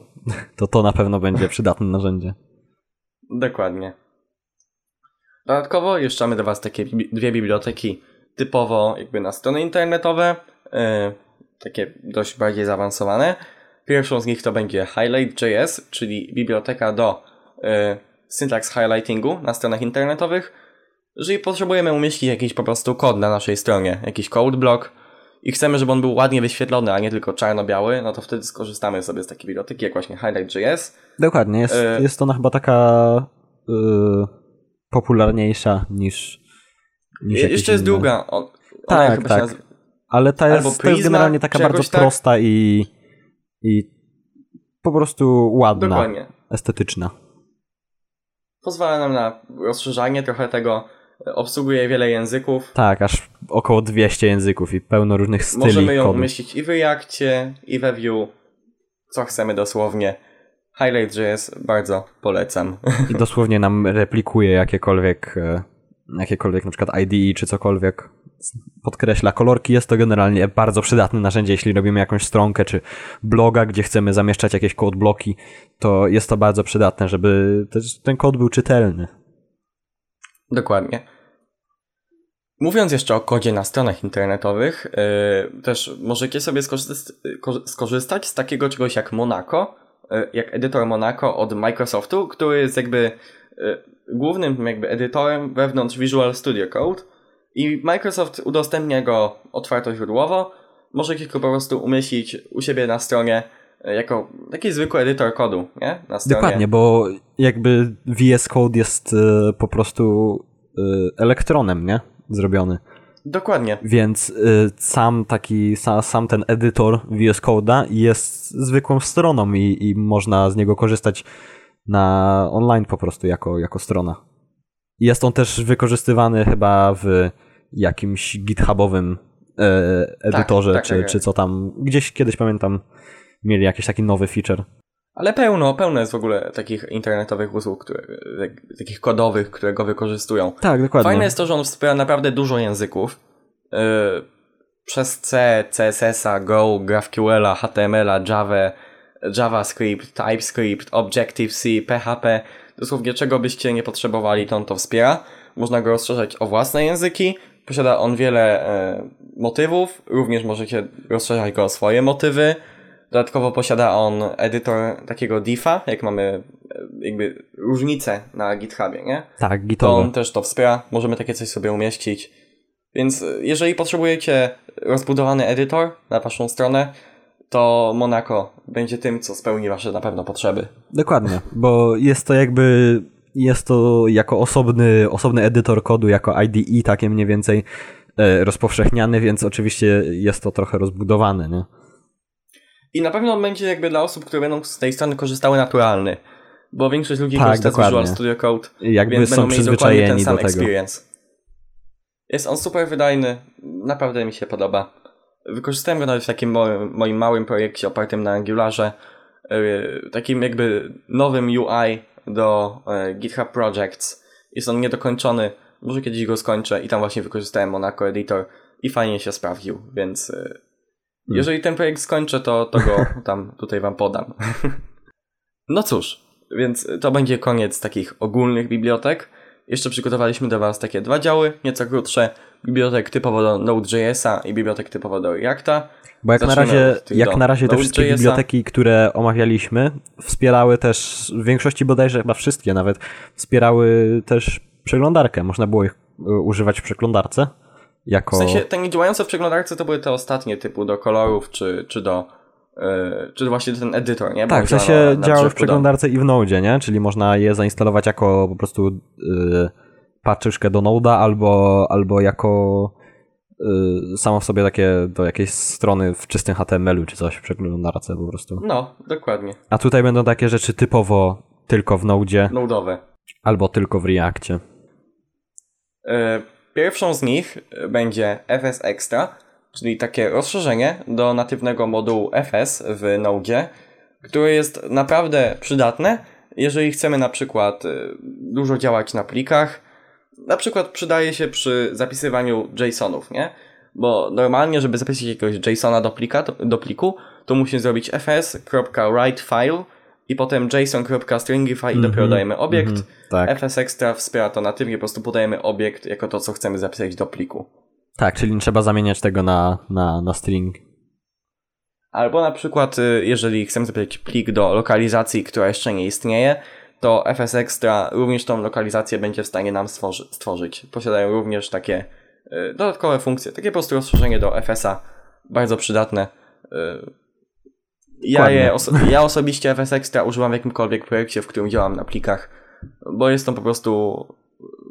to, to na pewno będzie przydatne narzędzie. Dokładnie. Dodatkowo jeszcze mamy dla Was takie dwie biblioteki typowo jakby na strony internetowe, e, takie dość bardziej zaawansowane. Pierwszą z nich to będzie Highlight.js, czyli biblioteka do e, syntax highlightingu na stronach internetowych. Jeżeli potrzebujemy umieścić jakiś po prostu kod na naszej stronie, jakiś code block i chcemy, żeby on był ładnie wyświetlony, a nie tylko czarno-biały, no to wtedy skorzystamy sobie z takiej biblioteki jak właśnie Highlight.js. Dokładnie, jest, E- jest ona chyba taka y, popularniejsza niż, niż Je- Jeszcze jest inne. druga. On, Tak, chyba tak. nazywa, Ale ta jest, to jest Prisma, generalnie taka bardzo tak? prosta i, i po prostu ładna, Dokładnie. estetyczna. Pozwala nam na rozszerzanie trochę tego, e, obsługuje wiele języków. Tak, aż około 200 języków i pełno różnych styli Możemy ją kodu. umieścić i w Reactie, i we Vue, co chcemy dosłownie. Highlight.js bardzo polecam. I dosłownie nam replikuje jakiekolwiek, e, jakiekolwiek na przykład IDE czy cokolwiek. Podkreśla kolorki. Jest to generalnie bardzo przydatne narzędzie, jeśli robimy jakąś stronkę czy bloga, gdzie chcemy zamieszczać jakieś bloki, to jest to bardzo przydatne, żeby ten kod był czytelny. Dokładnie. Mówiąc jeszcze o kodzie na stronach internetowych, yy, też możecie sobie skorzystać, ko- skorzystać z takiego czegoś jak Monaco, yy, jak edytor Monaco od Microsoftu, który jest jakby yy, głównym jakby edytorem wewnątrz Visual Studio Code i Microsoft udostępnia go otwarto źródłowo. Możecie go po prostu umieścić u siebie na stronie yy, jako taki zwykły edytor kodu, nie? Na stronie. Dokładnie, bo jakby VS Code jest e, po prostu e, elektronem, nie? Zrobiony. Dokładnie. Więc y, sam taki, sa, sam ten edytor VS Code'a jest zwykłą stroną i, i można z niego korzystać na online po prostu jako, jako strona. Jest on też wykorzystywany chyba w jakimś githubowym e, edytorze, tak, czy, tak, tak. czy co tam. Gdzieś kiedyś pamiętam, mieli jakiś taki nowy feature. Ale pełno, pełno jest w ogóle takich internetowych usług, które, tak- takich kodowych, które go wykorzystują. Tak, dokładnie. Fajne jest to, że on wspiera naprawdę dużo języków. Yy, przez C, CSS-a, Go, GraphQL-a, HTML-a, Java, JavaScript, TypeScript, Objective-C, PHP. Dosłownie czego byście nie potrzebowali, to on to wspiera. Można go rozszerzać o własne języki. Posiada on wiele e, motywów. Również możecie rozszerzać go o swoje motywy. Dodatkowo posiada on edytor takiego diffa, jak mamy e, jakby różnice na GitHubie, nie? Tak, to gitowe. on też to wspiera. Możemy takie coś sobie umieścić. Więc y, jeżeli potrzebujecie rozbudowany edytor na waszą stronę, to Monaco będzie tym, co spełni wasze na pewno potrzeby. Dokładnie, bo jest to jakby jest to jako osobny, osobny edytor kodu, jako IDE takie mniej więcej e, rozpowszechniany, więc oczywiście jest to trochę rozbudowane, nie? I na pewno będzie jakby dla osób, które będą z tej strony korzystały naturalny. Bo większość ludzi Tak, korzysta z dokładnie. Visual Studio Code, Jakby więc są dokładnie ten przyzwyczajeni sam do tego. experience. Jest on super wydajny, naprawdę mi się podoba. Wykorzystałem go nawet w takim moim, moim małym projekcie opartym na Angularze, yy, takim jakby nowym UI do yy, GitHub Projects. Jest on niedokończony, może kiedyś go skończę i tam właśnie wykorzystałem Monaco Editor i fajnie się sprawdził, więc yy, jeżeli ten projekt skończę, to, to go tam tutaj wam podam. no cóż, więc to będzie koniec takich ogólnych bibliotek. Jeszcze przygotowaliśmy do Was takie dwa działy, nieco krótsze. Bibliotek typowo do Node.jsa i bibliotek typowo do Reacta. Bo jak na Zacznijmy razie, od tych jak do na razie te wszystkie biblioteki, które omawialiśmy, wspierały też, w większości bodajże chyba wszystkie nawet, wspierały też przeglądarkę. Można było ich e, używać w przeglądarce. Jako... W sensie te nie działające w przeglądarce to były te ostatnie typu do kolorów, czy, czy do yy, czy właśnie ten edytor, nie? Bo Tak, w sensie na- na działały w drzewku do- przeglądarce i w Node, nie? Czyli można je zainstalować jako po prostu yy, paczyczkę do Node'a albo, albo jako yy, samo w sobie takie do jakiejś strony w czystym HTML-u czy coś przeglądarce po prostu. No, dokładnie. A tutaj będą takie rzeczy typowo tylko w Node Node'owe. albo tylko w Reactie. E, Pierwszą z nich będzie FS Extra, czyli takie rozszerzenie do natywnego modułu FS w Node, które jest naprawdę przydatne, jeżeli chcemy na przykład e, dużo działać na plikach. Na przykład przydaje się przy zapisywaniu JSONów, nie? Bo normalnie, żeby zapisać jakiegoś JSONa do, plika, do pliku, to musimy zrobić fs.writefile i potem json.stringify i dopiero dajemy obiekt. Mhm, tak. FS Extra wspiera to natywnie, po prostu podajemy obiekt jako to, co chcemy zapisać do pliku. tak, czyli nie trzeba zamieniać tego na, na, na string. Albo na przykład, y, jeżeli chcemy zapisać plik do lokalizacji, która jeszcze nie istnieje, to FS Extra również tą lokalizację będzie w stanie nam stworzy stworzyć. Posiadają również takie y, dodatkowe funkcje, takie po prostu rozszerzenie do FS-a, bardzo przydatne. Y, Ja, je oso ja osobiście FS Extra używam w jakimkolwiek projekcie, w którym działam na plikach, bo jest on po prostu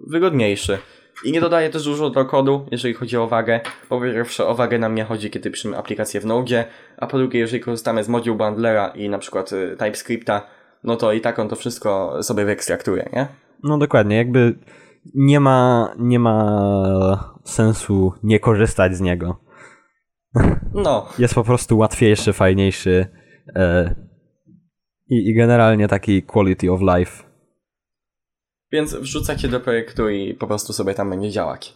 wygodniejszy. I nie dodaje też dużo do kodu, jeżeli chodzi o wagę. Po pierwsze, o wagę nam nie chodzi, kiedy piszemy aplikację w Node, a po drugie, jeżeli korzystamy z moduł bundlera i na przykład y, TypeScripta, no to i tak on to wszystko sobie wyekstraktuje, nie? No dokładnie, jakby nie ma, nie ma sensu nie korzystać z niego. No, Jest po prostu łatwiejszy, fajniejszy e, i, i generalnie taki quality of life. więc wrzucacie do projektu i po prostu sobie tam będzie działać.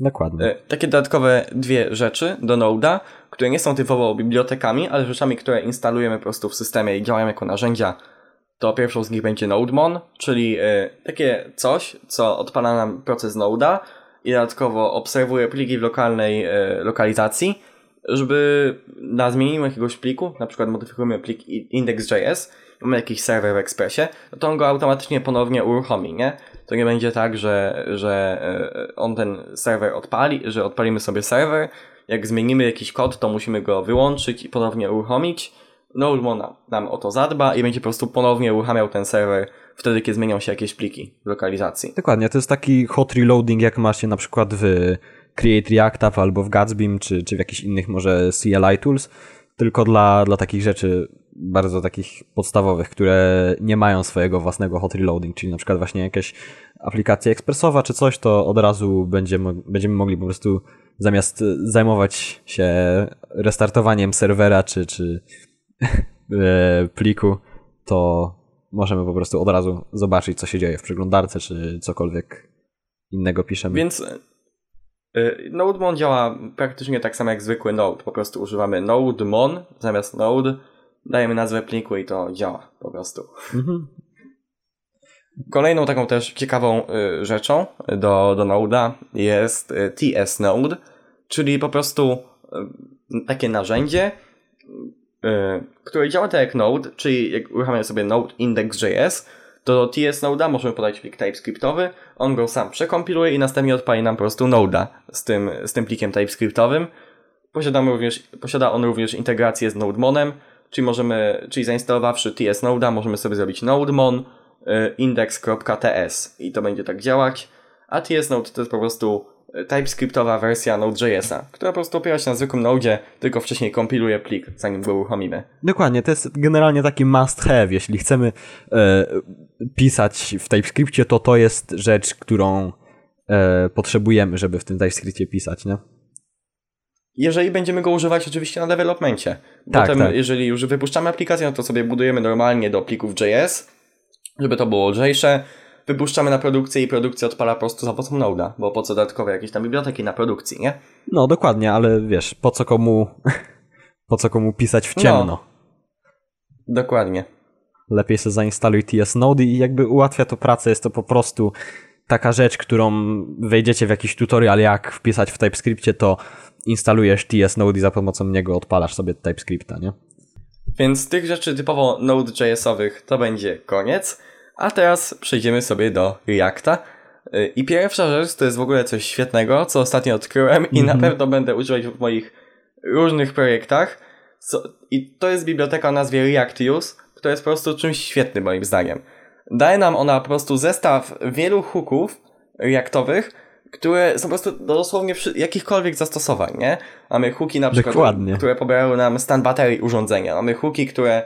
Dokładnie. E, Takie dodatkowe dwie rzeczy do Node'a, które nie są typowo bibliotekami, ale rzeczami, które instalujemy po prostu w systemie i działają jako narzędzia, to pierwszą z nich będzie NodeMon, czyli e, takie coś, co odpala nam proces Node'a i dodatkowo obserwuje pliki w lokalnej e, lokalizacji, żeby na zmienieniu jakiegoś pliku, na przykład modyfikujemy plik index.js, mamy jakiś serwer w Expressie, no to on go automatycznie ponownie uruchomi, nie? To nie będzie tak, że, że e, on ten serwer odpali, że odpalimy sobie serwer, jak zmienimy jakiś kod, to musimy go wyłączyć i ponownie uruchomić. NodeMon nam, o to zadba i będzie po prostu ponownie uruchamiał ten serwer wtedy, kiedy zmienią się jakieś pliki w lokalizacji. Dokładnie, to jest taki hot reloading, jak macie na przykład w Create React App albo w Gatsbym, czy, czy w jakichś innych może CLI tools, tylko dla, dla takich rzeczy bardzo takich podstawowych, które nie mają swojego własnego hot reloading, czyli na przykład właśnie jakieś aplikacja ekspresowa czy coś, to od razu będziemy, będziemy mogli po prostu zamiast zajmować się restartowaniem serwera czy, czy pliku, to możemy po prostu od razu zobaczyć, co się dzieje w przeglądarce, czy cokolwiek innego piszemy. Więc y, NodeMon działa praktycznie tak samo jak zwykły Node. Po prostu używamy NodeMon zamiast Node, dajemy nazwę pliku i to działa po prostu. Mhm. Kolejną taką też ciekawą y, rzeczą do, do Node'a jest TS Node, czyli po prostu takie narzędzie, które działa tak jak Node, czyli jak uruchamiamy sobie Node index.js, to do TS Node'a możemy podać plik TypeScriptowy, on go sam przekompiluje i następnie odpali nam po prostu Node'a z tym, z tym plikiem TypeScriptowym. Posiadamy również, posiada on również integrację z NodeMonem, czyli możemy, czyli zainstalowawszy TS Node'a możemy sobie zrobić NodeMon y, index.ts i to będzie tak działać, a TS Node to jest po prostu TypeScriptowa wersja Node.js'a, która po prostu opiera się na zwykłym Node, tylko wcześniej kompiluje plik, zanim go uruchomimy. Dokładnie, to jest generalnie taki must have. Jeśli chcemy e, pisać w TypeScriptie, to to jest rzecz, którą e, potrzebujemy, żeby w tym TypeScriptie pisać, nie? Jeżeli będziemy go używać oczywiście na developmencie. Tak, Potem, tak. jeżeli już wypuszczamy aplikację, no to sobie budujemy normalnie do plików JS, żeby to było lżejsze wypuszczamy na produkcję i produkcja odpala po prostu za pomocą Node'a, bo po co dodatkowe jakieś tam biblioteki na produkcji, nie? No dokładnie, ale wiesz, po co komu po co komu pisać w ciemno? No, dokładnie. Lepiej sobie zainstaluj TS Node i jakby ułatwia to pracę, jest to po prostu taka rzecz, którą wejdziecie w jakiś tutorial jak wpisać w TypeScriptie, to instalujesz TS Node i za pomocą niego odpalasz sobie TypeScripta, nie? Więc tych rzeczy typowo Node.jsowych to będzie koniec. A teraz przejdziemy sobie do Reacta. Y, I pierwsza rzecz to jest w ogóle coś świetnego, co ostatnio odkryłem mm -hmm. i na mhm. pewno będę używać w moich różnych projektach. I to jest biblioteka o nazwie Reactius, która jest po prostu czymś świetnym moim zdaniem. Daje nam ona po prostu zestaw wielu hooków reaktowych, które są po prostu dosłownie jakichkolwiek zastosowań, nie? Mamy hooki na przykład, Dokładnie. które pobierają nam stan baterii urządzenia. Mamy hooki, które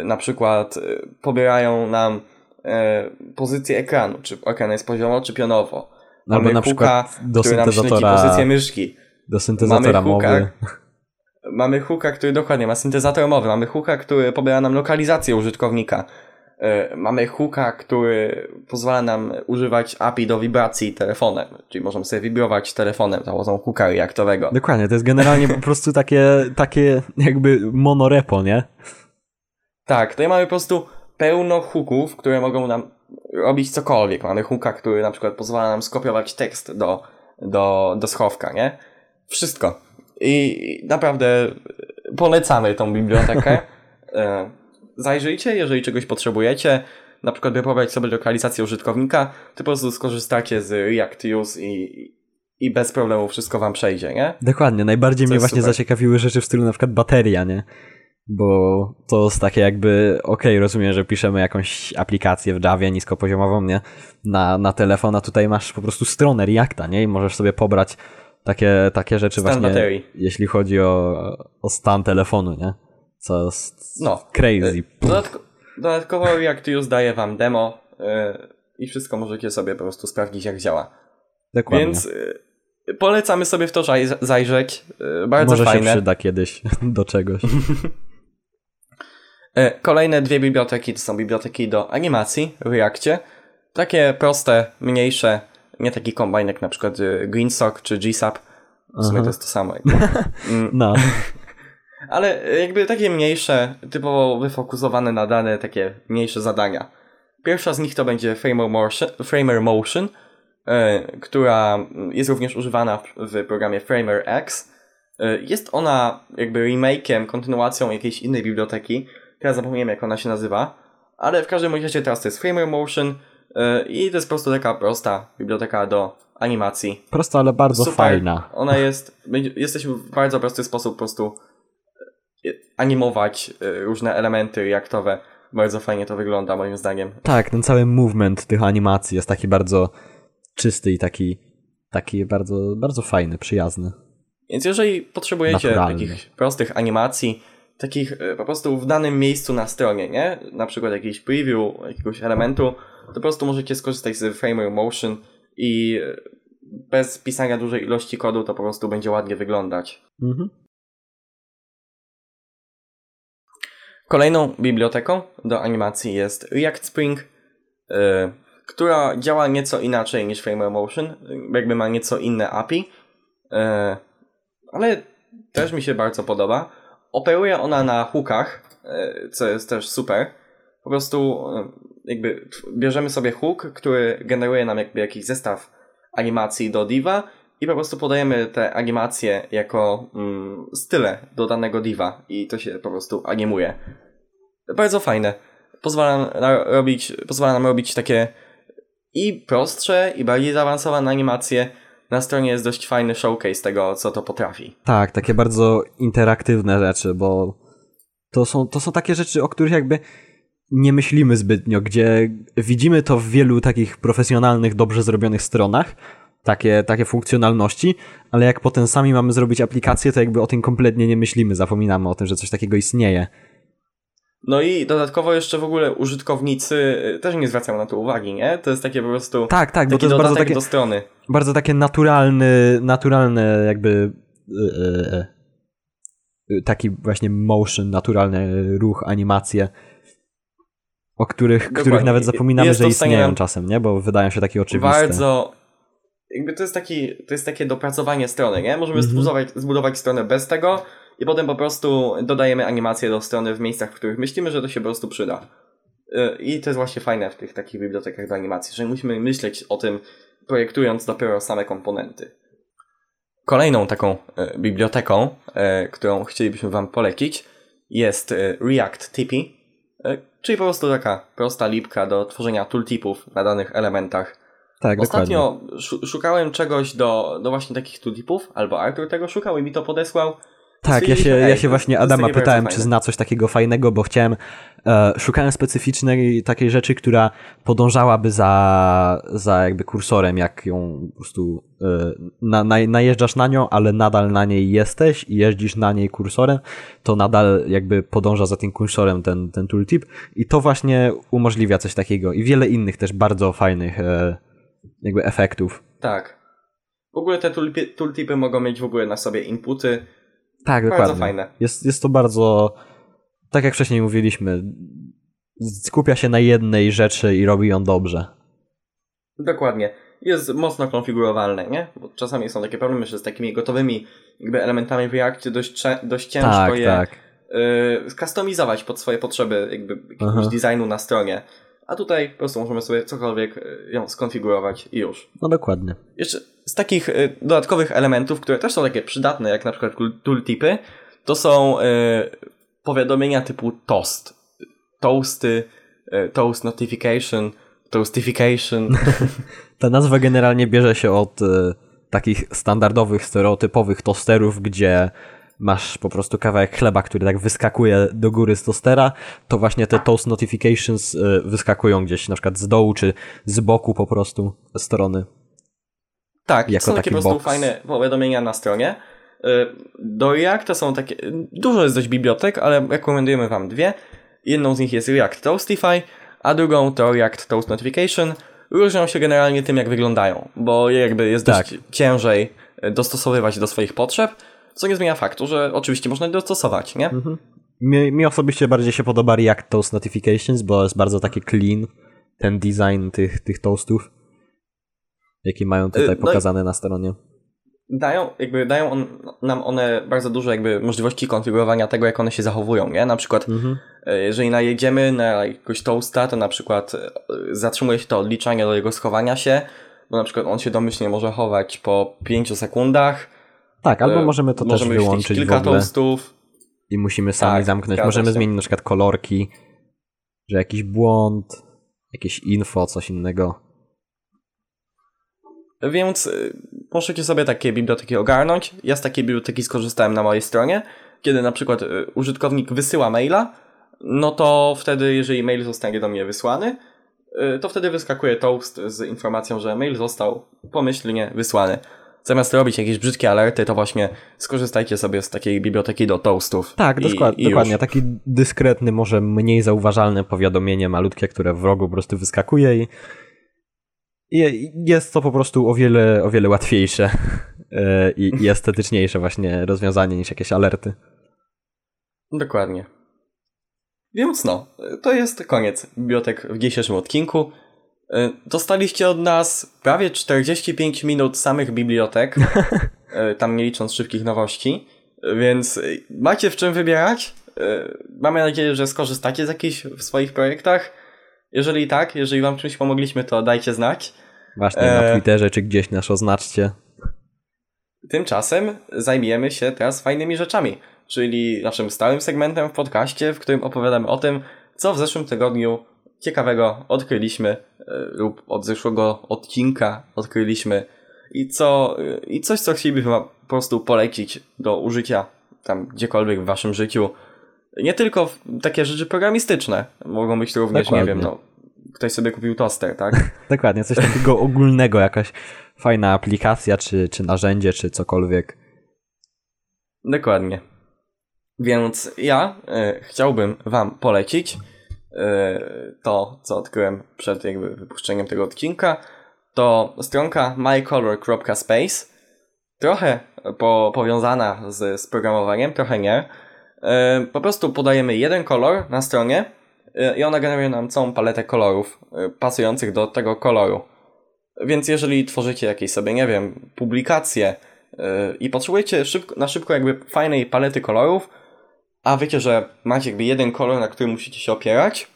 y, na przykład y, pobierają nam e, pozycję ekranu, czy ekran jest poziomo, czy pionowo. Albo Mamy na przykład do który syntezatora, nam pozycję myszki. Do syntezatora mamy hooka, mowy. Mamy hooka, który dokładnie ma syntezator mowy. Mamy hooka, który pobiera nam lokalizację użytkownika. E, mamy hooka, który pozwala nam używać API do wibracji telefonem, czyli możemy sobie wibrować telefonem za pomocą hooka reaktowego. Dokładnie, to jest generalnie po prostu takie, takie jakby monorepo, nie? Tak, tutaj mamy po prostu pełno hooków, które mogą nam robić cokolwiek. Mamy hooka, który na przykład pozwala nam skopiować tekst do, do, do schowka, nie? Wszystko. I naprawdę polecamy tą bibliotekę. E, zajrzyjcie, jeżeli czegoś potrzebujecie, na przykład wyprowadzić sobie lokalizację użytkownika, to po prostu skorzystacie z React Use i, i bez problemu wszystko wam przejdzie, nie? Dokładnie, najbardziej Co mnie właśnie super. zaciekawiły rzeczy w stylu na przykład bateria, nie? Bo to jest takie jakby, okej, okay, rozumiem, że piszemy jakąś aplikację w Javie niskopoziomową, nie? Na, na telefon, a tutaj masz po prostu stronę Reacta, nie? I możesz sobie pobrać takie, takie rzeczy stan właśnie, baterii. jeśli chodzi o, o stan telefonu, nie? Co jest no, crazy. E, dodatko, dodatkowo React już daje wam demo yy, i wszystko możecie sobie po prostu sprawdzić, jak działa. Dokładnie. Więc yy, polecamy sobie w to zajrzeć. Bardzo Może fajne. Może się przyda kiedyś do czegoś. E, kolejne dwie biblioteki to są biblioteki do animacji w Reactie. Takie proste, mniejsze, nie taki kombine jak na przykład e, GreenSock czy GSAP. W sumie Aha. to jest to samo. Mm. no. Ale jakby takie mniejsze, typowo wyfokusowane na dane, takie mniejsze zadania. Pierwsza z nich to będzie Framer Motion, Framer Motion e, która jest również używana w, w programie Framer X. Jest ona jakby remake'iem, kontynuacją jakiejś innej biblioteki, Teraz zapomniałem jak ona się nazywa, ale w każdym razie teraz to jest Framer Motion yy, i to jest po prostu taka prosta biblioteka do animacji. Prosta, ale bardzo Super. fajna. Ona jest, jesteśmy w bardzo prosty sposób po prostu e, animować e, różne elementy reaktowe. Bardzo fajnie to wygląda moim zdaniem. Tak, ten cały movement tych animacji jest taki bardzo czysty i taki Taki bardzo, bardzo fajny, przyjazny. Więc jeżeli potrzebujecie Naturalny. takich prostych animacji, takich e, po prostu w danym miejscu na stronie, nie? Na przykład jakiś preview jakiegoś elementu, to po prostu możecie skorzystać z Framer Motion i e, bez pisania dużej ilości kodu to po prostu będzie ładnie wyglądać. Mhm. Kolejną biblioteką do animacji jest React Spring, y, która działa nieco inaczej niż Framer Motion, jakby ma nieco inne API, y, ale też mi się bardzo podoba. Operuje ona na hookach, y, co jest też super. Po prostu y, jakby bierzemy sobie hook, który generuje nam jakby jakiś zestaw animacji do diva i po prostu podajemy te animacje jako mm, style do danego diva i to się po prostu animuje. Bardzo fajne. Pozwala nam na robić, pozwala nam robić takie i prostsze, i bardziej zaawansowane animacje. Na stronie jest dość fajny showcase tego, co to potrafi. Tak, takie bardzo interaktywne rzeczy, bo to są, to są takie rzeczy, o których jakby nie myślimy zbytnio, gdzie widzimy to w wielu takich profesjonalnych, dobrze zrobionych stronach, takie, takie funkcjonalności, ale jak potem sami mamy zrobić aplikację, to jakby o tym kompletnie nie myślimy, zapominamy o tym, że coś takiego istnieje. No i dodatkowo jeszcze w ogóle użytkownicy y, też nie zwracają na to uwagi, nie? To jest takie po prostu Tak, tak, bo to jest bardzo takie, do strony. bardzo takie naturalny, naturalne jakby y, y, y, taki właśnie motion, naturalny ruch, animacje, o których, których nawet zapominamy, że istnieją czasem, nie? Bo wydają się takie oczywiste. Bardzo. Jakby to jest, taki, to jest takie dopracowanie strony, nie? Możemy Mhm. zbudować, zbudować stronę bez tego i potem po prostu dodajemy animacje do strony w miejscach, w których myślimy, że to się po prostu przyda. Y, I to jest właśnie fajne w tych takich bibliotekach do animacji, że musimy myśleć o tym, projektując dopiero same komponenty. Kolejną taką e, biblioteką, e, którą chcielibyśmy Wam polecić, jest React Tipi, czyli po prostu taka prosta lipka do tworzenia tooltipów na danych elementach. Tak, dokładnie. Ostatnio szu- szukałem czegoś do, do właśnie takich tooltipów, albo Artur tego szukał i mi to podesłał. Tak, ja się, ja się właśnie Adama pytałem, czy zna coś takiego fajnego, bo chciałem, e, szukałem specyficznej takiej rzeczy, która podążałaby za, za jakby kursorem, jak ją po prostu e, na, na, najeżdżasz na nią, ale nadal na niej jesteś i jeździsz na niej kursorem, to nadal jakby podąża za tym kursorem ten, ten tooltip i to właśnie umożliwia coś takiego i wiele innych też bardzo fajnych e, jakby efektów. Tak. W ogóle te tooltipy mogą mieć w ogóle na sobie inputy. Tak, Bardzo dokładnie. fajne. Jest, jest to bardzo, tak jak wcześniej mówiliśmy, skupia się na jednej rzeczy i robi ją dobrze. Dokładnie. Jest mocno konfigurowalne, nie? Bo czasami są takie problemy, że z takimi gotowymi jakby elementami w Reactie dość, dość ciężko tak, je tak. y, skustomizować pod swoje potrzeby jakby jakiegoś Aha. designu na stronie. A tutaj po prostu możemy sobie cokolwiek y, ją skonfigurować i już. No dokładnie. Jeszcze z takich y, dodatkowych elementów, które też są takie przydatne, jak na przykład tool- tooltipy, to są y, powiadomienia typu toast. Toasty, y, toast notification, toastification. Ta nazwa generalnie bierze się od takich standardowych, stereotypowych tosterów, gdzie masz po prostu kawałek chleba, który tak wyskakuje do góry z tostera, to właśnie te toast notifications wyskakują gdzieś na przykład z dołu czy z boku po prostu strony. Tak, Jako są takie taki po prostu box. fajne powiadomienia na stronie. Y, Do Reacta są takie, dużo jest dość bibliotek, ale rekomendujemy Wam dwie. Jedną z nich jest React Toastify, a drugą to React Toast Notification. Różnią się generalnie tym, jak wyglądają, bo jakby jest Tak. dość ciężej y, dostosowywać do swoich potrzeb, co nie zmienia faktu, że oczywiście można je dostosować, nie? Mi, mi osobiście bardziej się podoba React Toast Notifications, bo jest bardzo taki clean ten design tych, tych toastów, jakie mają tutaj Y, no pokazane na stronie. dają, jakby dają on, nam one bardzo dużo jakby możliwości konfigurowania tego, jak one się zachowują, nie? Na przykład e, jeżeli najedziemy na jakiegoś toasta, to na przykład e, zatrzymuje się to odliczanie do jego schowania się, bo na przykład on się domyślnie może chować po 5 sekundach. Tak, albo możemy to możemy też wyłączyć w kilka ogóle toastów. i musimy sami Tak, zamknąć. Możemy się. zmienić na przykład kolorki, że jakiś błąd, jakieś info, coś innego. Więc y, możecie sobie takie biblioteki ogarnąć. Ja z takiej biblioteki skorzystałem na mojej stronie, kiedy na przykład y, użytkownik wysyła maila, no to wtedy, jeżeli mail zostanie do mnie wysłany, y, to wtedy wyskakuje toast z informacją, że mail został pomyślnie wysłany. Zamiast robić jakieś brzydkie alerty, to właśnie skorzystajcie sobie z takiej biblioteki do toastów. Tak, I- doskła- i dokładnie. Taki dyskretny, może mniej zauważalne powiadomienie malutkie, które w rogu po prostu wyskakuje i jest to po prostu o wiele, o wiele łatwiejsze e, i, i estetyczniejsze właśnie rozwiązanie niż jakieś alerty. Dokładnie. Więc no, to jest koniec bibliotek w dzisiejszym odcinku. Y, Dostaliście od nas prawie 45 minut samych bibliotek, y, tam nie licząc szybkich nowości, więc macie w czym wybierać. Mamy nadzieję, że skorzystacie z jakichś w swoich projektach. Jeżeli tak, jeżeli wam czymś pomogliśmy, to dajcie znać. Właśnie na E. Twitterze czy gdzieś nas oznaczcie. Tymczasem zajmiemy się teraz fajnymi rzeczami, czyli naszym stałym segmentem w podcaście, w którym opowiadamy o tym, co w zeszłym tygodniu ciekawego odkryliśmy e, lub od zeszłego odcinka odkryliśmy i co e, i coś, co chcielibyśmy po prostu polecić do użycia tam gdziekolwiek w waszym życiu. Nie tylko takie rzeczy programistyczne, mogą być również, nie Dokładnie. wiem, no, ktoś sobie kupił toster, tak? Dokładnie, coś takiego ogólnego, jakaś fajna aplikacja, czy, czy narzędzie, czy cokolwiek. Dokładnie. Więc ja e, chciałbym Wam polecić e, to, co odkryłem przed jakby wypuszczeniem tego odcinka. To stronka mycolor.space. Trochę po, powiązana z, z programowaniem, trochę nie. E, po prostu podajemy jeden kolor na stronie e, i ona generuje nam całą paletę kolorów e, pasujących do tego koloru. Więc jeżeli tworzycie jakieś sobie, nie wiem, publikacje i potrzebujecie szybko, na szybko jakby fajnej palety kolorów, a wiecie, że macie jakby jeden kolor, na który musicie się opierać,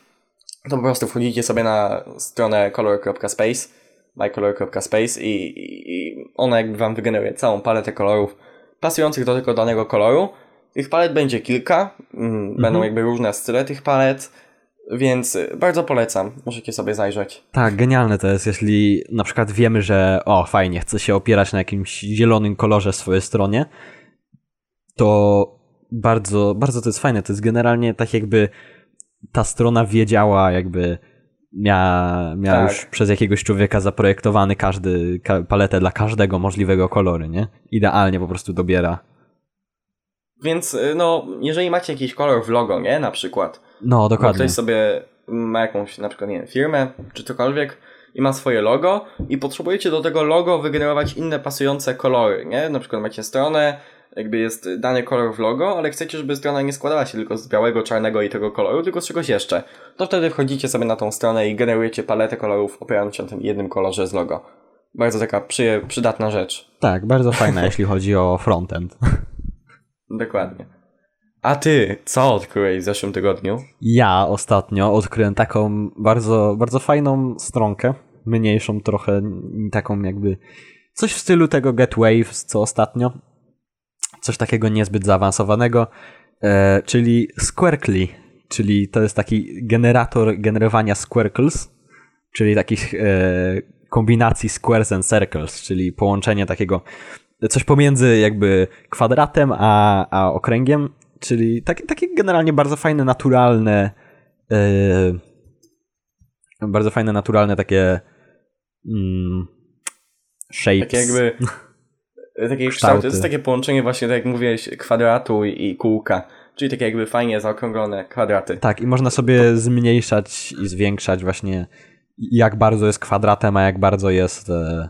to po prostu wchodzicie sobie na stronę color.space, mycolor.space i, i ona jakby wam wygeneruje całą paletę kolorów pasujących do tego danego koloru. Tych palet będzie kilka, mm, będą jakby różne style tych palet, więc y, bardzo polecam, możecie sobie zajrzeć. Tak, genialne to jest, jeśli na przykład wiemy, że o fajnie, chcę się opierać na jakimś zielonym kolorze w swojej stronie, to bardzo, bardzo to jest fajne. To jest generalnie tak jakby ta strona wiedziała, jakby miała, miała Tak. już przez jakiegoś człowieka zaprojektowany każdy, ka, paletę dla każdego możliwego koloru, nie? Idealnie po prostu dobiera. Więc y, no, jeżeli macie jakiś kolor w logo, nie? Na przykład. No, dokładnie. ktoś sobie ma jakąś, na przykład, nie wiem, firmę, czy cokolwiek i ma swoje logo i potrzebujecie do tego logo wygenerować inne pasujące kolory, nie? Na przykład macie stronę, jakby jest dany kolor w logo, ale chcecie, żeby strona nie składała się tylko z białego, czarnego i tego koloru, tylko z czegoś jeszcze. To wtedy wchodzicie sobie na tą stronę i generujecie paletę kolorów opierając się na tym jednym kolorze z logo. Bardzo taka przy, przydatna rzecz. Tak, bardzo fajna, jeśli chodzi o frontend. Dokładnie. A ty, co odkryłeś w zeszłym tygodniu? Ja ostatnio odkryłem taką bardzo, bardzo fajną stronkę, mniejszą trochę, taką jakby coś w stylu tego Get Waves, co ostatnio. Coś takiego niezbyt zaawansowanego, e, czyli Squirkly, czyli to jest taki generator generowania squircles, czyli takich e, kombinacji squares and circles, czyli połączenie takiego coś pomiędzy jakby kwadratem a, a okręgiem, czyli takie, takie generalnie bardzo fajne, naturalne e, bardzo fajne, naturalne takie mm, shapes. Takie jakby. Takie kształty. To jest takie połączenie właśnie, tak jak mówiłeś, kwadratu i, i kółka. Czyli takie jakby fajnie zaokrąglone kwadraty. Tak, i można sobie zmniejszać i zwiększać właśnie jak bardzo jest kwadratem, a jak bardzo jest e,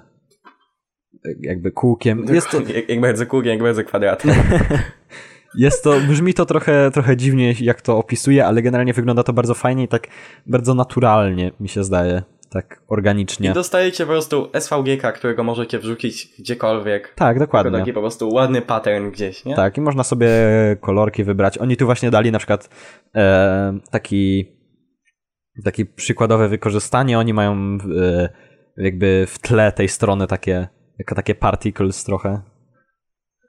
jakby kółkiem. Jest to, jak, jak bardzo kółkiem, jak bardzo kwadratem. jest to, brzmi to trochę, trochę dziwnie, jak to opisuję, ale generalnie wygląda to bardzo fajnie i tak bardzo naturalnie, mi się zdaje, tak organicznie. I dostajecie po prostu SVG, którego możecie wrzucić gdziekolwiek. Tak, dokładnie. taki po prostu ładny pattern gdzieś, nie? Tak, i można sobie kolorki wybrać. Oni tu właśnie dali na przykład e, taki, taki przykładowe wykorzystanie. Oni mają e, jakby w tle tej strony takie, jako takie particles trochę.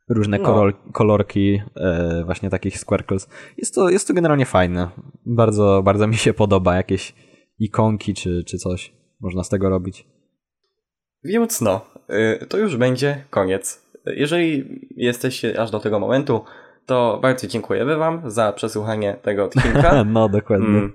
Różne No. kolor, kolorki e, właśnie takich squircles. Jest to, jest to generalnie fajne. Bardzo, bardzo mi się podoba. Jakieś ikonki czy, czy coś można z tego robić. Więc no, y, to już będzie koniec. Jeżeli jesteście aż do tego momentu, to bardzo dziękujemy Wam za przesłuchanie tego odcinka. no, dokładnie. Mm.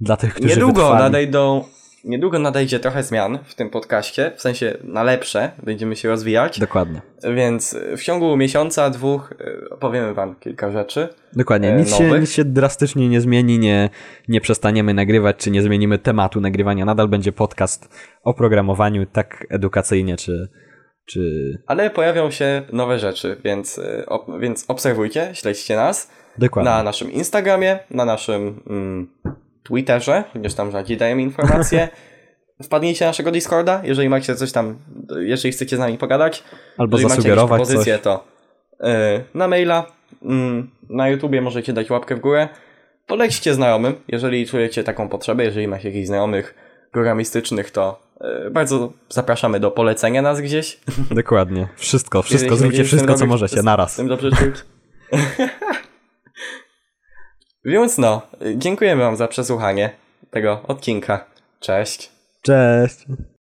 Dla tych, którzy Niedługo wytrwali. nadejdą, niedługo nadejdzie trochę zmian w tym podcaście, w sensie na lepsze, będziemy się rozwijać, Dokładnie. więc w ciągu miesiąca, dwóch e, opowiemy wam kilka rzeczy. Dokładnie. e, Nic się, nic się drastycznie nie zmieni, nie, nie przestaniemy nagrywać, czy nie zmienimy tematu nagrywania. Nadal będzie podcast o programowaniu, tak edukacyjnie, czy, czy Ale pojawią się nowe rzeczy, więc, e, op, więc obserwujcie, śledźcie nas dokładnie. na naszym Instagramie, na naszym mm, Twitterze, chociaż tam rzadziej dajemy informacje. Wpadnijcie na naszego Discorda, jeżeli macie coś tam, jeżeli chcecie z nami pogadać. Albo jeżeli zasugerować macie propozycje, coś. to e, na maila, mm, na YouTubie możecie dać łapkę w górę. Polećcie znajomym, jeżeli czujecie taką potrzebę, jeżeli macie jakichś znajomych programistycznych, to e, bardzo zapraszamy do polecenia nas gdzieś. Dokładnie. Wszystko, wszystko, zróbcie wszystko, co możecie, naraz. Z tym dobrze czuć. Więc no, dziękujemy wam za przesłuchanie tego odcinka. Cześć. Cześć.